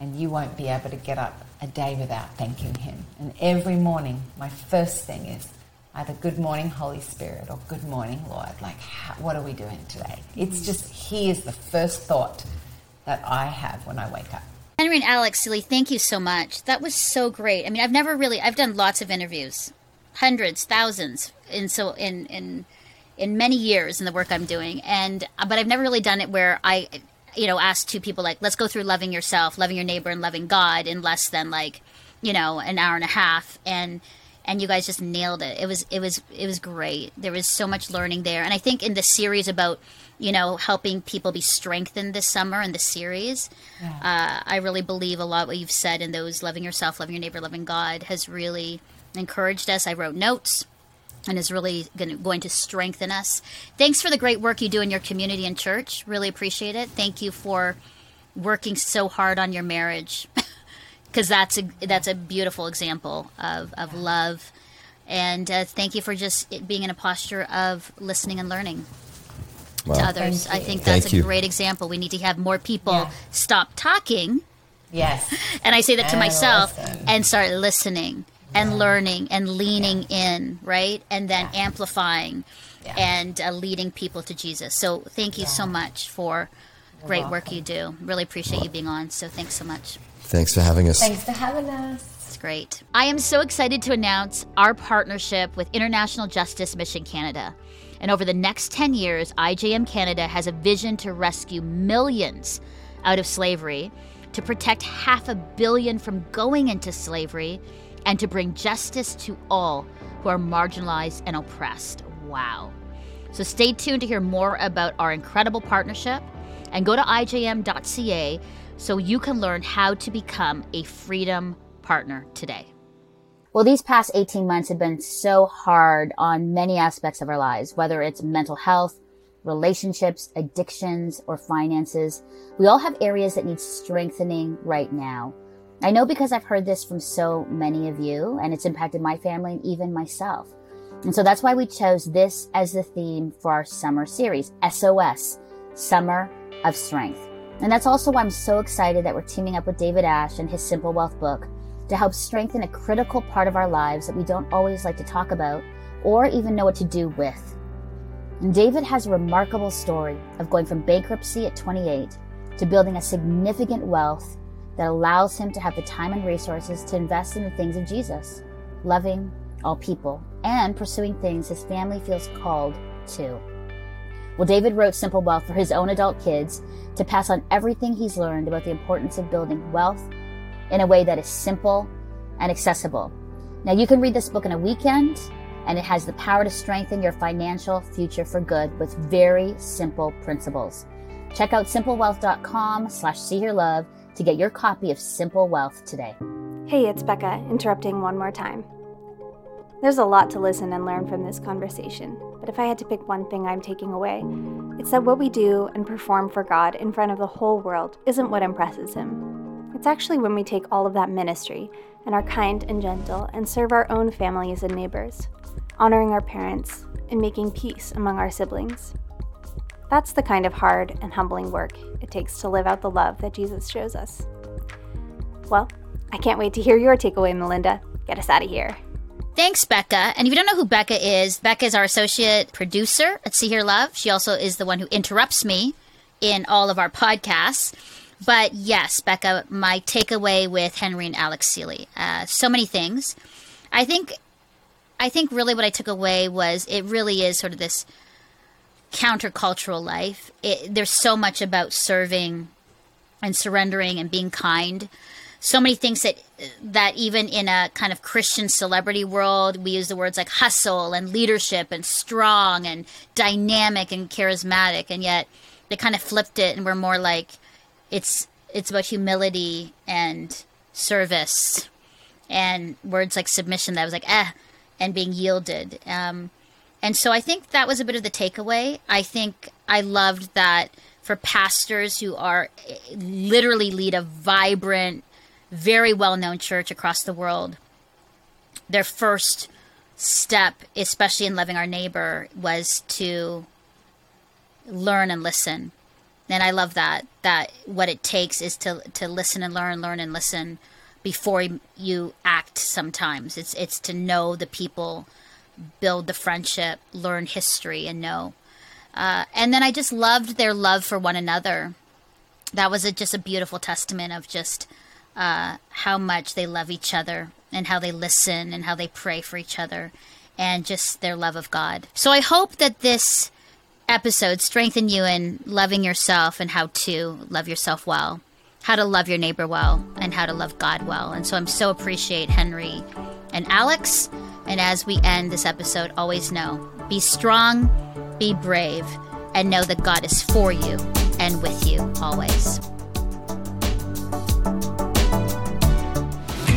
and you won't be able to get up a day without thanking Him. And every morning, my first thing is either good morning, Holy Spirit, or good morning, Lord. Like, how, what are we doing today? It's just He is the first thought that I have when I wake up. Henry and Alex Seeley, thank you so much. That was so great. I mean, I've never really I've done lots of interviews, hundreds, thousands, and so in in in many years in the work I'm doing, and uh, but I've never really done it where I, you know, ask two people like, let's go through loving yourself, loving your neighbor, and loving God in less than like, you know, an hour and a half, and and you guys just nailed it. It was it was it was great. There was so much learning there, and I think in the series about you know helping people be strengthened this summer in the series, uh, I really believe a lot what you've said in those loving yourself, loving your neighbor, loving God has really encouraged us. I wrote notes and is really gonna, going to strengthen us. Thanks for the great work you do in your community and church. Really appreciate it. Thank you for working so hard on your marriage because that's a that's a beautiful example of, of love. And uh, thank you for just it being in a posture of listening and learning to others. I think that's Thank a you. great example. We need to have more people Yeah. stop talking, Yes. and I say that to And myself, listen. and start listening. And learning and leaning in, right? And then amplifying Yeah. and uh, leading people to Jesus. So thank you so much for great work you do. Really appreciate you being on. So thanks so much. Thanks for having us. Thanks for having us. It's great. I am so excited to announce our partnership with International Justice Mission Canada. And over the next 10 years, IJM Canada has a vision to rescue millions out of slavery, to protect half a billion from going into slavery, and to bring justice to all who are marginalized and oppressed. Wow. So stay tuned to hear more about our incredible partnership and go to ijm.ca so you can learn how to become a freedom partner today. Well, these past 18 months have been so hard on many aspects of our lives, whether it's mental health, relationships, addictions, or finances. We all have areas that need strengthening right now. I know because I've heard this from so many of you, and it's impacted my family and even myself. And so that's why we chose this as the theme for our summer series, SOS, Summer of Strength. And that's also why I'm so excited that we're teaming up with David Ash and his Simple Wealth book to help strengthen a critical part of our lives that we don't always like to talk about or even know what to do with. And David has a remarkable story of going from bankruptcy at 28 to building a significant wealth that allows him to have the time and resources to invest in the things of Jesus, loving all people, and pursuing things his family feels called to. Well, David wrote Simple Wealth for his own adult kids to pass on everything he's learned about the importance of building wealth in a way that is simple and accessible. Now, you can read this book in a weekend, and it has the power to strengthen your financial future for good with very simple principles. Check out simplewealth.com slash see hear love to get your copy of Simple Wealth today. Hey, it's Becca, interrupting one more time. There's a lot to listen and learn from this conversation, but if I had to pick one thing I'm taking away, it's that what we do and perform for God in front of the whole world isn't what impresses Him. It's actually when we take all of that ministry and are kind and gentle and serve our own families and neighbors, honoring our parents and making peace among our siblings. That's the kind of hard and humbling work it takes to live out the love that Jesus shows us. Well, I can't wait to hear your takeaway, Melinda. Get us out of here. Thanks, Becca. And if you don't know who Becca is, Becca is our associate producer at See Hear Love. She also is the one who interrupts me in all of our podcasts. But yes, Becca, my takeaway with Henry and Alex Seeley, uh, so many things. I think, I think really what I took away was it really is sort of this countercultural life. It, there's so much about serving and surrendering and being kind so many things that that even in a kind of Christian celebrity world, we use the words like hustle and leadership and strong and dynamic and charismatic, and yet they kind of flipped it and we're more like it's it's about humility and service and words like submission that was like eh and being yielded. Um, and so I think that was a bit of the takeaway. I think I loved that for pastors who are literally lead a vibrant very well known church across the world, their first step, especially in loving our neighbor, was to learn and listen. And I love that. That what it takes is to to listen and learn, learn and listen before you act. Sometimes it's it's to know the people, build the friendship, learn history, and know. Uh, and then I just loved their love for one another. That was a, just a beautiful testament of just uh, how much they love each other and how they listen and how they pray for each other and just their love of God. So I hope that this episode strengthened you in loving yourself and how to love yourself well, how to love your neighbor well, and how to love God well. And so I'm so appreciate Henry and Alex. And as we end this episode, always know be strong, be brave, and know that God is for you and with you always.